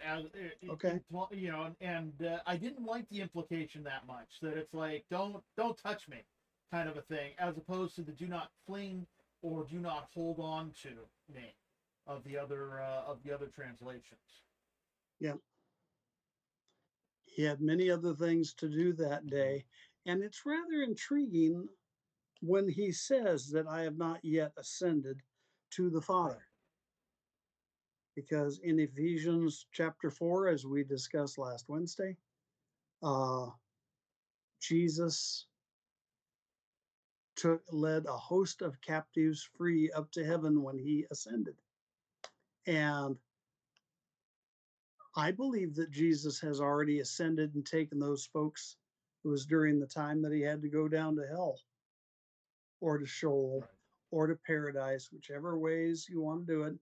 As, it- it-
Okay.
you know, and, and uh, I didn't like the implication that much that it's like, don't don't touch me, kind of a thing, as opposed to the do not fling or do not hold on to me of the other uh, of the other translations.
He had many other things to do that day. And it's rather intriguing when he says that I have not yet ascended to the Father. Because in Ephesians chapter 4, as we discussed last Wednesday, uh, Jesus took led a host of captives free up to heaven when he ascended. And I believe that Jesus has already ascended and taken those folks. It was during the time that he had to go down to hell or to Sheol or to paradise, whichever ways you want to do it.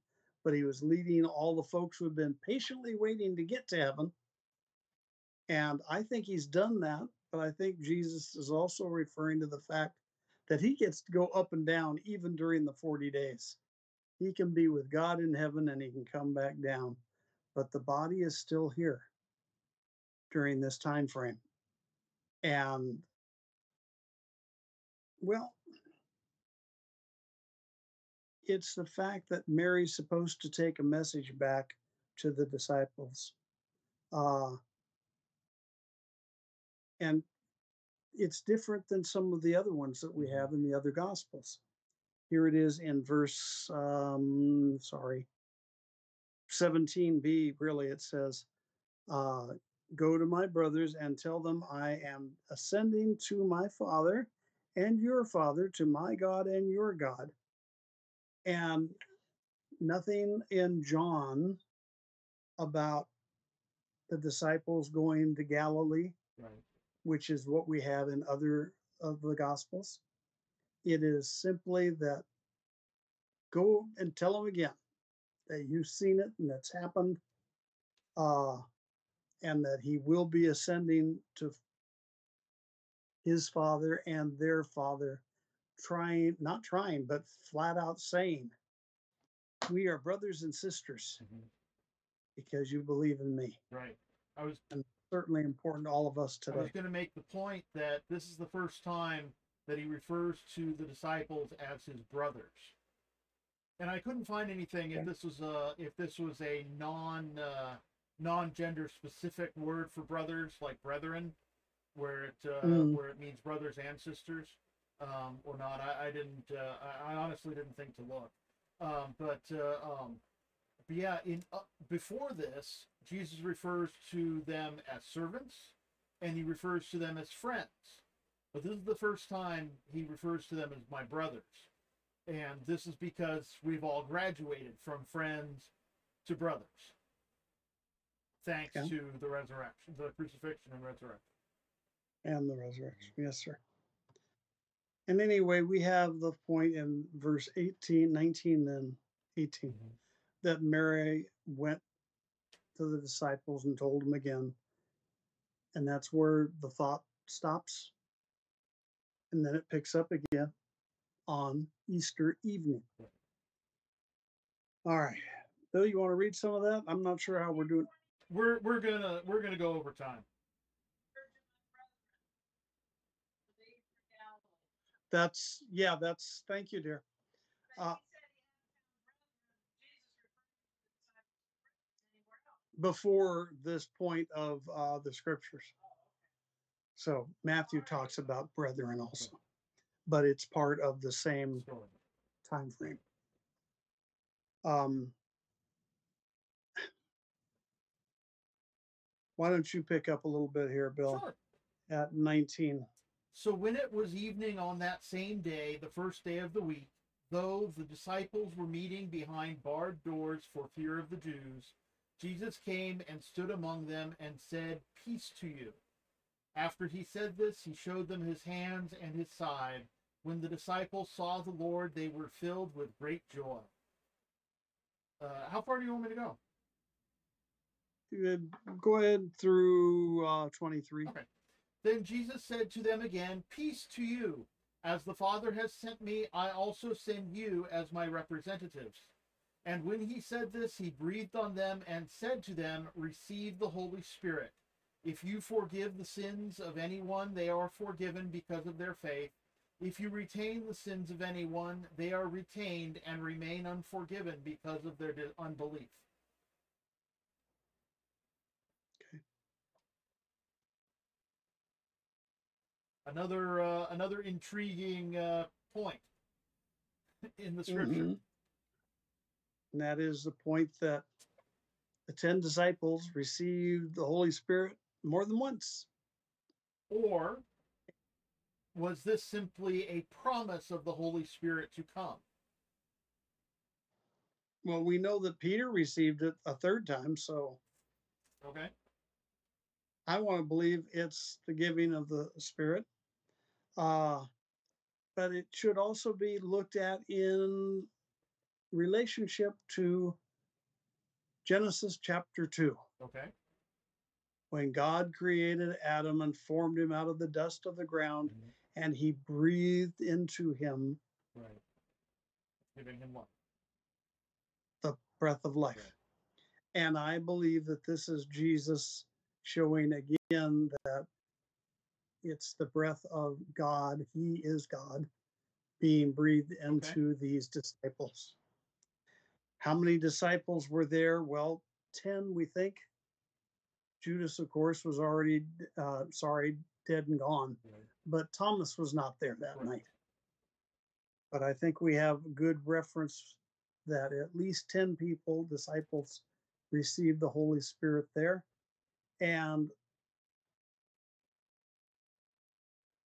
But he was leading all the folks who had been patiently waiting to get to heaven. And I think he's done that. But I think Jesus is also referring to the fact that he gets to go up and down even during the 40 days. He can be with God in heaven and he can come back down but the body is still here during this time frame And well, it's the fact that Mary's supposed to take a message back to the disciples. Uh, and it's different than some of the other ones that we have in the other gospels. Here it is in verse, um, sorry, 17b, really, it says, uh, Go to my brothers and tell them I am ascending to my Father and your Father, to my God and your God. And nothing in John about the disciples going to Galilee
Right.
which is what we have in other of the gospels. It is simply that go and tell them again that you've seen it and it's happened, uh, and that he will be ascending to his father and their father, trying, not trying, but flat out saying, We are brothers and sisters
Mhm.
because you believe in me.
Right. I was
Certainly important to all of us today.
I was going to make the point that this is the first time that he refers to the disciples as his brothers, and I couldn't find anything if this was a if this was a non uh, non gender specific word for brothers like brethren, where it uh,
Mm.
where it means brothers and sisters, um, or not. I, I didn't. Uh, I, I honestly didn't think to look, um, but uh, um, but yeah, in uh, before this, Jesus refers to them as servants, and he refers to them as friends. But this is the first time he refers to them as my brothers, and this is because we've all graduated from friends to brothers, thanks
Okay.
to the resurrection, the crucifixion and resurrection.
and the resurrection. Yes, sir. And anyway, we have the point in verse 18, 19, and 18 mm-hmm. that Mary went to the disciples and told them again. And that's where the thought stops. And then it picks up again on Easter evening. All right. Bill, you want to read some of that? I'm not sure how we're doing.
We're we're gonna we're gonna go over time.
That's, yeah, that's, thank you, dear. Uh, before this point of uh, the scriptures. So Matthew talks about brethren also, but it's part of the same time frame. Um, why don't you pick up a little bit here, Bill,
Sure.
at 19?
So when it was evening on that same day, the first day of the week, though the disciples were meeting behind barred doors for fear of the Jews, Jesus came and stood among them and said, Peace to you. After he said this, he showed them his hands and his side. When the disciples saw the Lord, they were filled with great joy. Uh, how far do you want me to go?
Go ahead through uh, 23.
Okay. Then Jesus said to them again, Peace to you. As the Father has sent me, I also send you as my representatives. And when he said this, he breathed on them and said to them, Receive the Holy Spirit. If you forgive the sins of anyone, they are forgiven because of their faith. If you retain the sins of anyone, they are retained and remain unforgiven because of their unbelief. Another uh, another intriguing uh, point in the scripture.
Mhm. And that is the point that the 10 disciples received the Holy Spirit more than once.
Or was this simply a promise of the Holy Spirit to come?
Well, we know that Peter received it a third time, so
Okay.
I want to believe it's the giving of the Spirit. Uh, but it should also be looked at in relationship to Genesis chapter 2.
Okay.
When God created Adam and formed him out of the dust of the ground,
Mhm.
And he breathed into him
Right. Giving him what?
the breath of life.
Right.
And I believe that this is Jesus showing again that it's the breath of God. He is God being breathed into these disciples. How many disciples were there? Well, 10, we think. Judas, of course, was already, uh, sorry, dead and gone, but Thomas was not there that
Right.
night. But I think we have good reference that at least 10 people, disciples, received the Holy Spirit there. And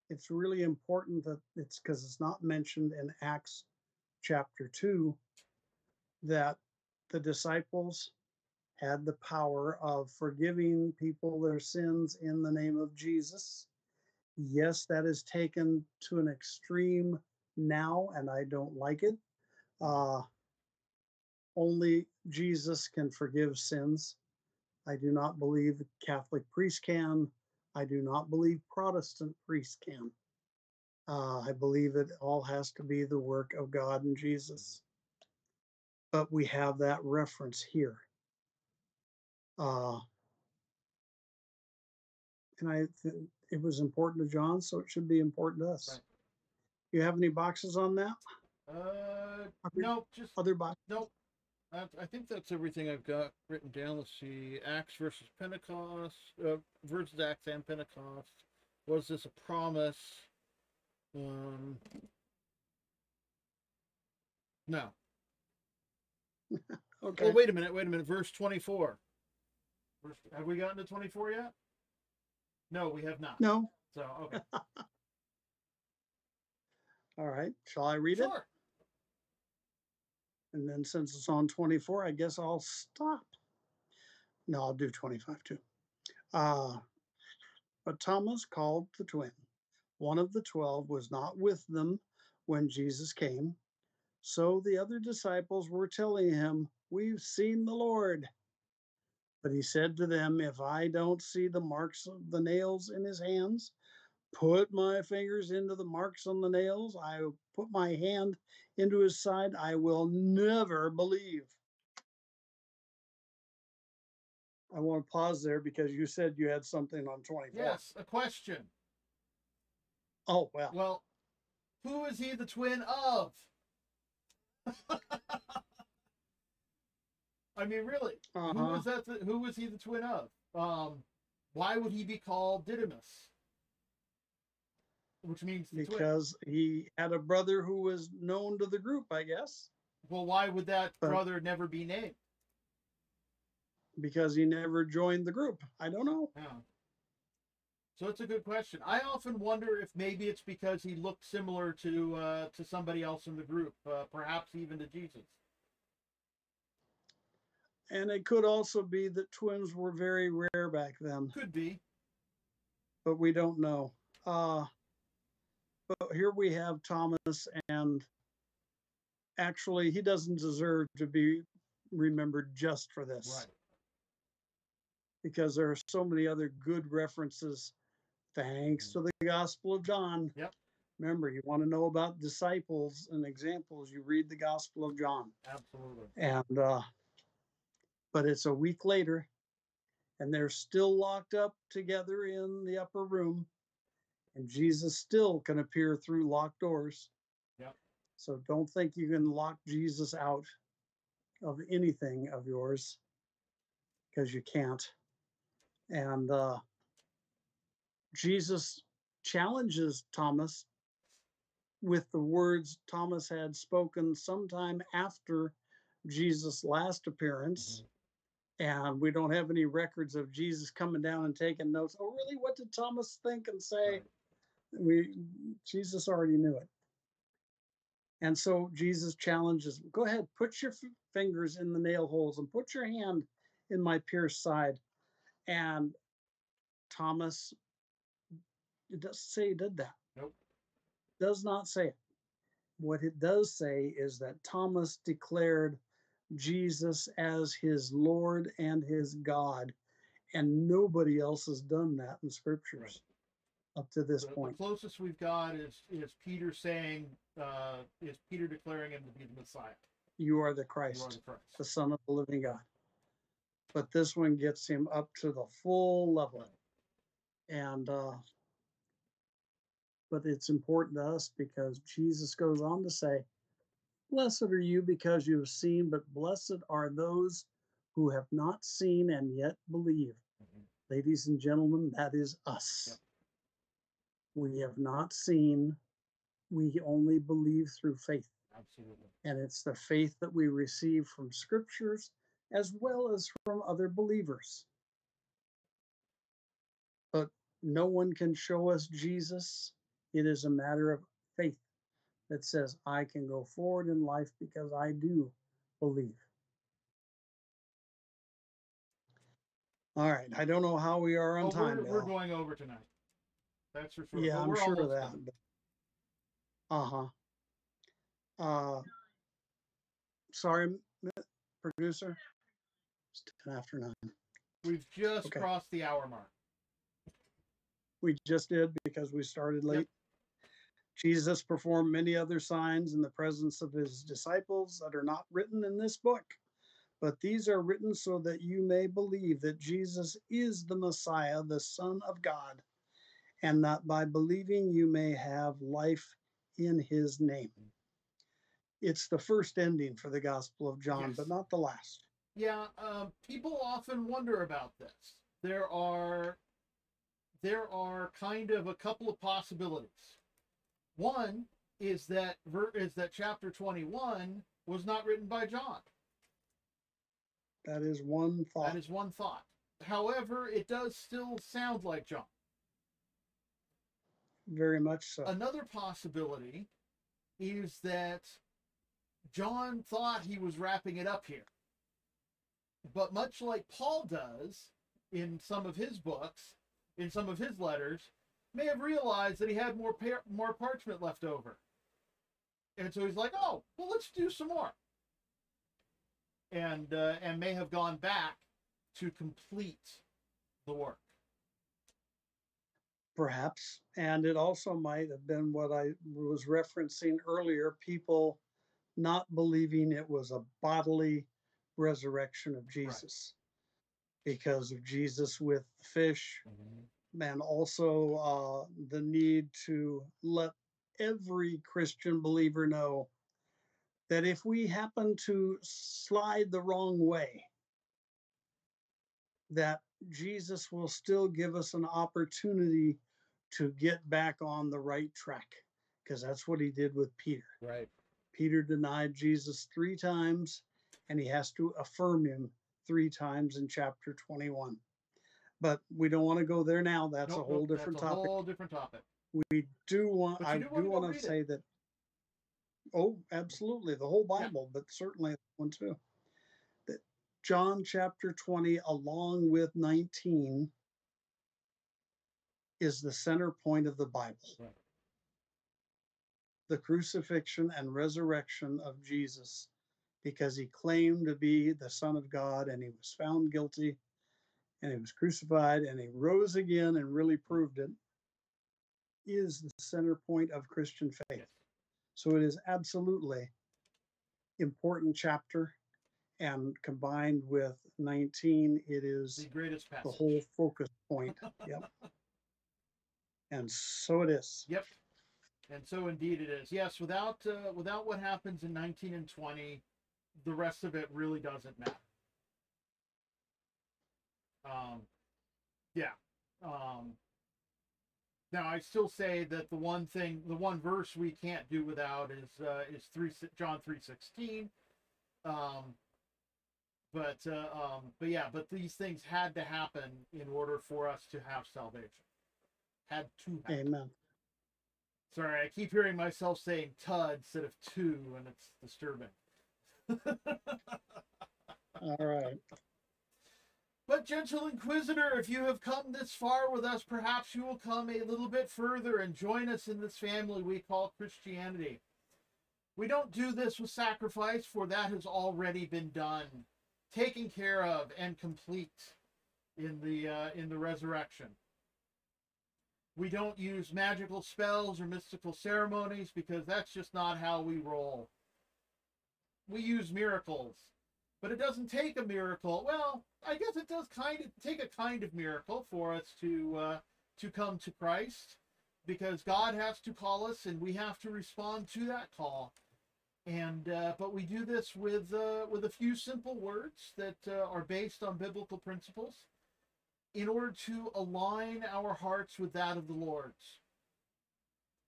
it's really important that it's because it's not mentioned in Acts chapter 2 that the disciples had the power of forgiving people their sins in the name of Jesus. Yes, that is taken to an extreme now, and I don't like it. Uh, only Jesus can forgive sins. I do not believe Catholic priests can. I do not believe Protestant priests can. Uh, I believe it all has to be the work of God and Jesus. But we have that reference here. Uh, and I th- it was important to John, so it should be important to us.
Right.
You have any boxes on that?
Uh,
Other-
no, just
Other box?
Nope. I, I think that's everything I've got written down. Let's see. Acts versus Pentecost, uh, versus Acts and Pentecost. Was this a promise? Um, no.
Okay.
Oh, wait a minute. Wait a minute. Verse 24. Verse, have we gotten to 24 yet? No, we have not.
No.
So, okay.
All right. Shall I read it?
sure.
And then since it's on 24, I guess I'll stop. No, I'll do 25 too. Uh, but Thomas called the twin. One of the 12 was not with them when Jesus came. So the other disciples were telling him, We've seen the Lord. But he said to them, If I don't see the marks of the nails in his hands, put my fingers into the marks on the nails, I put my hand into his side, I will never believe. I want to pause there because you said you had something on 24.
Yes, a question.
Oh, well,
Well, who is he the twin of? I mean, really, who
uh-huh.
was that? The, who was he the twin of? Um, why would he be called Didymus? Which means the twin.
because he had a brother who was known to the group, I guess,
Well, why would that
But-
brother never be named?
because he never joined the group. I don't know.
Yeah. So it's a good question. I often wonder if maybe it's because he looked similar to uh, to somebody else in the group, uh, perhaps even to Jesus.
And it could also be that twins were very rare back then.
Could be.
but we don't know. Uh, but here we have Thomas, and actually, he doesn't deserve to be remembered just for this
Right.
because there are so many other good references. Thanks to the Gospel of John.
Yep.
Remember, you want to know about disciples and examples, you read the Gospel of John.
Absolutely.
And, uh, but it's a week later, and they're still locked up together in the upper room, and Jesus still can appear through locked doors.
Yep.
So don't think you can lock Jesus out of anything of yours because you can't. And uh, Jesus challenges Thomas with the words Thomas had spoken sometime after Jesus' last appearance. And we don't have any records of Jesus coming down and taking notes. Oh, really? What did Thomas think and say? We Jesus already knew it. And so Jesus challenges, go ahead, put your f- fingers in the nail holes and put your hand in my pierced side. And Thomas, it doesn't say he did that.
Nope.
Does not say it. What it does say is that Thomas declared Jesus as his Lord and his God. And nobody else has done that in scriptures up to this
The, the closest we've got is is Peter saying, uh, is Peter declaring him to be the Messiah.
You are the
You are
Christ,
the Christ.
the Son of the living God. But this one gets him up to the full level. And uh, but it's important to us because Jesus goes on to say, Blessed are you because you have seen, but blessed are those who have not seen and yet believe.
Mhm.
Ladies and gentlemen, that is us.
Yep.
We have not seen, we only believe through faith.
Absolutely.
And it's the faith that we receive from scriptures as well as from other believers. But no one can show us Jesus. It is a matter of that says, I can go forward in life because I do believe. All right. I don't know how we are on
Oh,
time.
we're, we're going over tonight. That's for sure.
Yeah, I'm sure of that. Uh huh. Uh, sorry, producer. It's 10 after 9.
We've just
Okay.
crossed the hour mark.
We just did because we started
Yep.
Jesus performed many other signs in the presence of his disciples that are not written in this book, but these are written so that you may believe that Jesus is the Messiah, the Son of God, and that by believing you may have life in his name. It's the first ending for the Gospel of John,
Yes.
but not the last.
Yeah, um, people often wonder about this. There are there are kind of a couple of possibilities. One is that ver- is that chapter 21 was not written by John.
That is one thought.
That is one thought. However, it does still sound like John.
Very much so.
Another possibility is that John thought he was wrapping it up here. But much like Paul does in some of his books, in some of his letters, may have realized that he had more par- more parchment left over. And so he's like, "Oh, well, let's do some more." And uh, and may have gone back to complete the work.
perhaps. And it also might have been what I was referencing earlier people not believing it was a bodily resurrection of Jesus because of Jesus with the fish and also uh, the need to let every Christian believer know that if we happen to slide the wrong way, that Jesus will still give us an opportunity to get back on the right track because that's what he did with Peter.
Right.
Peter denied Jesus three times and he has to affirm him three times in chapter 21. But we don't want to go there now. That's a whole different
that's a
topic.
whole different topic.
We do want, I
do
do
wanna
want to
it.
say that, oh, absolutely, the whole
Yeah.
Bible, but certainly one too. That John chapter 20, along with 19, is the center point of the Bible.
Right.
The crucifixion and resurrection of Jesus, because he claimed to be the Son of God and he was found guilty and he was crucified and he rose again and really proved it, is the center point of Christian faith. So it is absolutely important chapter and combined with 19 it is
The greatest passage.
the whole focus point. Yep. And so it is.
Yep. And so indeed it is. Yes, without uh, without what happens in 19 and 20, the rest of it really doesn't matter. Um, yeah. Um, now I still say that the one thing, the one verse we can't do without is uh, is three John 3:16. Um, but uh, um, but yeah, but these things had to happen in order for us to have salvation. Had to happen.
Amen.
Sorry, I keep hearing myself saying "tud" instead of "two," and it's disturbing.
All right.
But, gentle Inquisitor, if you have come this far with us, perhaps you will come a little bit further and join us in this family we call Christianity. We don't do this with sacrifice, for that has already been done, taken care of, and complete in the uh, in the resurrection. We don't use magical spells or mystical ceremonies because that's just not how we roll. We use miracles, but it doesn't take a miracle. Well, I guess it does kind of take a kind of miracle for us to uh, to come to Christ, because God has to call us and we have to respond to that call. And uh, but we do this with uh, with a few simple words that uh, are based on biblical principles, in order to align our hearts with that of the Lord's.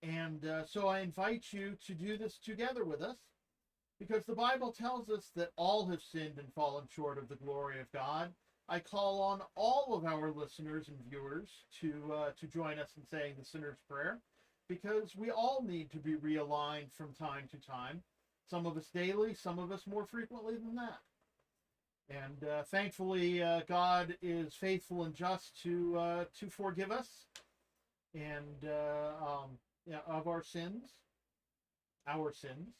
And uh, so I invite you to do this together with us, because the Bible tells us that all have sinned and fallen short of the glory of God. I call on all of our listeners and viewers to uh, to join us in saying the sinner's prayer, because we all need to be realigned from time to time. Some of us daily, some of us more frequently than that. And uh, thankfully, uh, God is faithful and just to uh, to forgive us and uh, um, of our sins, our sins.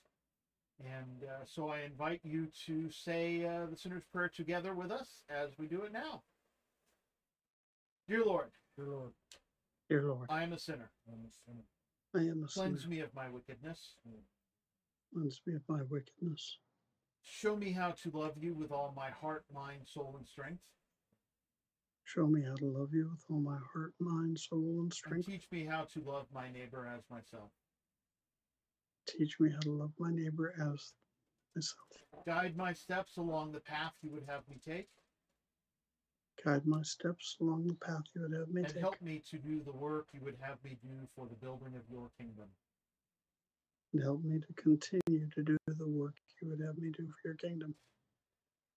And uh, so I invite you to say uh, the sinner's prayer together with us as we do it now. Dear Lord,
Dear Lord,
Dear Lord,
I am a sinner.
I'm a sinner.
I am a sinner.
Me of my wickedness.
Cleanse me of my wickedness.
Show me how to love you with all my heart, mind, soul, and strength.
Show me how to love you with all my heart, mind, soul, and
And
strength.
teach me how to love my neighbor as myself.
Teach me how to love my neighbor as myself.
Guide my steps along the path you would have me take,
Guide my steps along the path you would have me
and
take.
And help me to do the work you would have me do for the building of your kingdom.
And help me to continue to do the work you would have me do for your kingdom.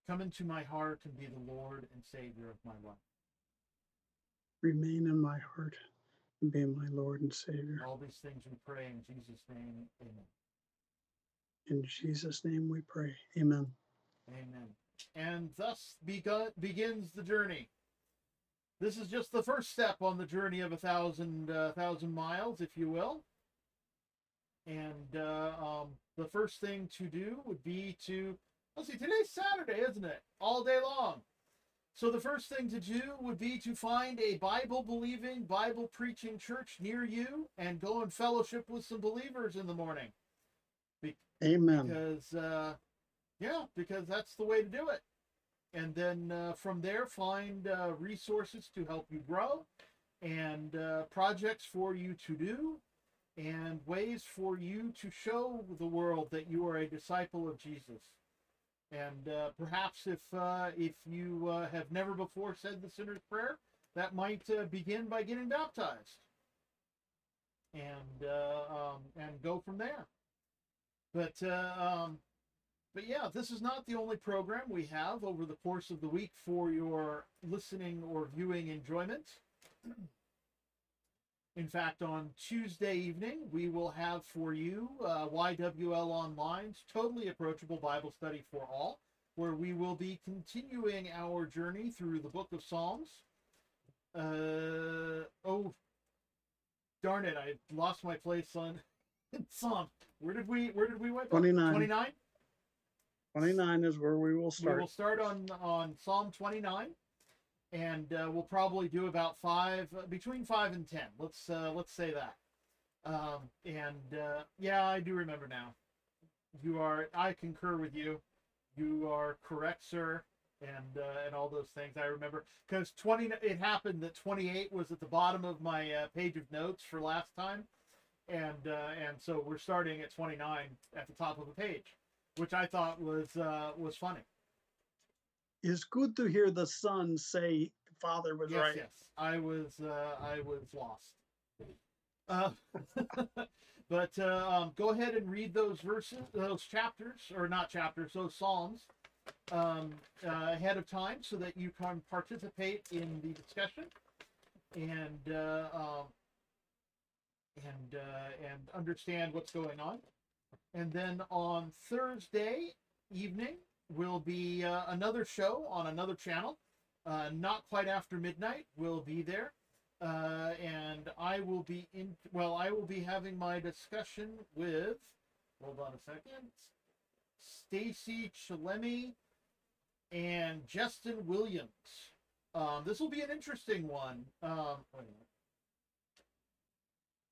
Come into my heart and be the Lord and Savior of my life.
Remain in my heart be my Lord and Savior.
All these things we pray in Jesus' name. Amen.
In Jesus' name we pray. Amen.
Amen. And thus begun, begins the journey. This is just the first step on the journey of a thousand uh, thousand miles, if you will. And uh, um, the first thing to do would be to let's see. Today's Saturday, isn't it? All day long. So the first thing to do would be to find a Bible believing, Bible preaching church near you and go and fellowship with some believers in the morning
Amen.
because uh, yeah, because that's the way to do it. And then uh, from there, find uh, resources to help you grow, and uh, projects for you to do, and ways for you to show the world that you are a disciple of Jesus. And uh, perhaps if uh, if you uh, have never before said the sinner's prayer, that might uh, begin by getting baptized, and uh, um, and go from there. But uh, um, but yeah, this is not the only program we have over the course of the week for your listening or viewing enjoyment. In fact, on Tuesday evening, we will have for you uh, YWL Online's Totally Approachable Bible Study for All, where we will be continuing our journey through the book of Psalms. Uh, oh, darn it, I lost my place on Psalm. Where did we, where did we went?
29.
29?
29 is where we will start.
We will start on on Psalm 29, and uh, we'll probably do about five, uh, between five and ten. Let's uh, let's say that. Um, and uh, yeah, I do remember now. You are. I concur with you. You are correct, sir, and uh, and all those things. I remember because 20. It happened that 28 was at the bottom of my uh, page of notes for last time, and and so we're starting at 29 at the top of the page, which I thought was was funny.
It's good to hear the son say Father was
yes,
right.
yes. I was uh, I was lost. Uh, but uh, um, go ahead and read those verses, those chapters, or not chapters, those psalms um, uh, ahead of time, so that you can participate in the discussion and uh, um, and uh, and understand what's going on. And then on Thursday evening will be uh, another show on another channel. Uh, not quite after midnight We'll be there. Uh, and i will be in well i will be having my discussion with hold on a second stacy chalemi and justin williams. Um, this will be an interesting one. Um, wait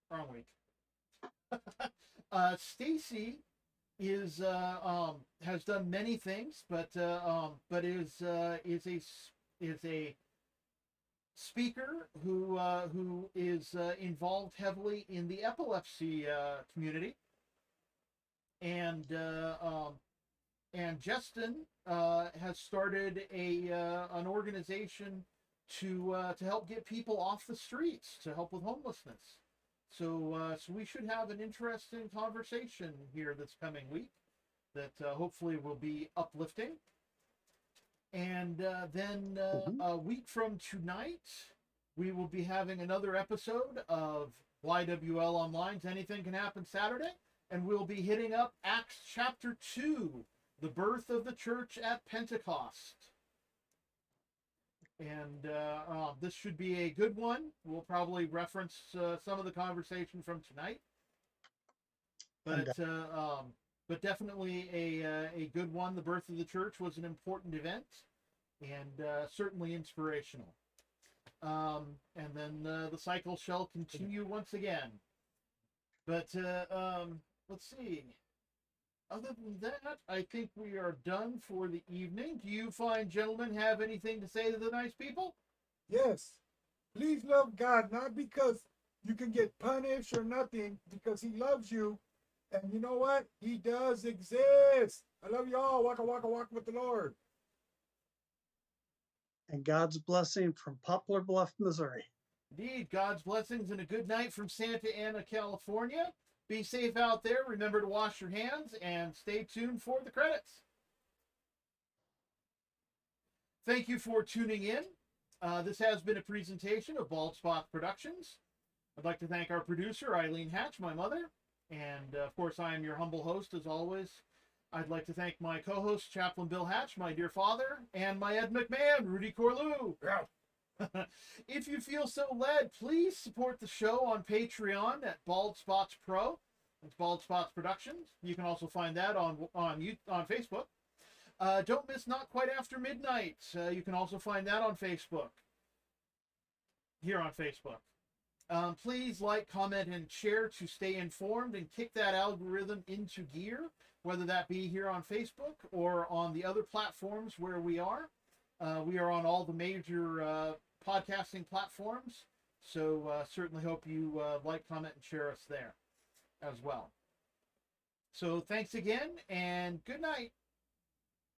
wrong week. Uh, stacy is uh, um, has done many things, but uh, um, but is uh, is a is a speaker who uh, who is uh, involved heavily in the epilepsy uh, community, and um, and Justin has started a an organization to to help get people off the streets, to help with homelessness. So uh, so we should have an interesting conversation here this coming week that uh, hopefully will be uplifting. And uh, then uh,
Mhm.
a week from tonight, we will be having another episode of YWL Online's Anything Can Happen Saturday. And we'll be hitting up Acts chapter 2, the birth of the church at Pentecost. And uh, uh, this should be a good one. We'll probably reference uh, some of the conversation from tonight. But uh, um, but definitely a uh, a good one. The birth of the church was an important event, and uh, certainly inspirational. Um, and then uh, the cycle shall continue once again. But uh, um, let's see. Other than that, I think we are done for the evening. Do you fine gentlemen have anything to say to the nice people?
Yes. Please love God, not because you can get punished or nothing, because He loves you. And you know what? He does exist. I love you all. Waka waka walk with the Lord.
and God's blessing from Poplar Bluff, Missouri.
Indeed, God's blessings and a good night from Santa Ana, California. Be safe out there. Remember to wash your hands and stay tuned for the credits. Thank you for tuning in. Uh, this has been a presentation of Bald Spot Productions. I'd like to thank our producer, Eileen Hatch, my mother. And uh, of course, I am your humble host as always. I'd like to thank my co host, Chaplain Bill Hatch, my dear father, and my Ed McMahon, Rudy Corlew.
Yeah.
if you feel so led, please support the show on Patreon at Bald Spots Pro. It's Bald Spots Productions. You can also find that on on you on Facebook. Uh, don't miss Not Quite After Midnight. Uh, you can also find that on Facebook. Here on Facebook. Um, please like, comment, and share to stay informed and kick that algorithm into gear, whether that be here on Facebook or on the other platforms where we are. Uh, we are on all the major uh, podcasting platforms, so uh, certainly hope you uh, like, comment, and share us there as well. So thanks again, and good night.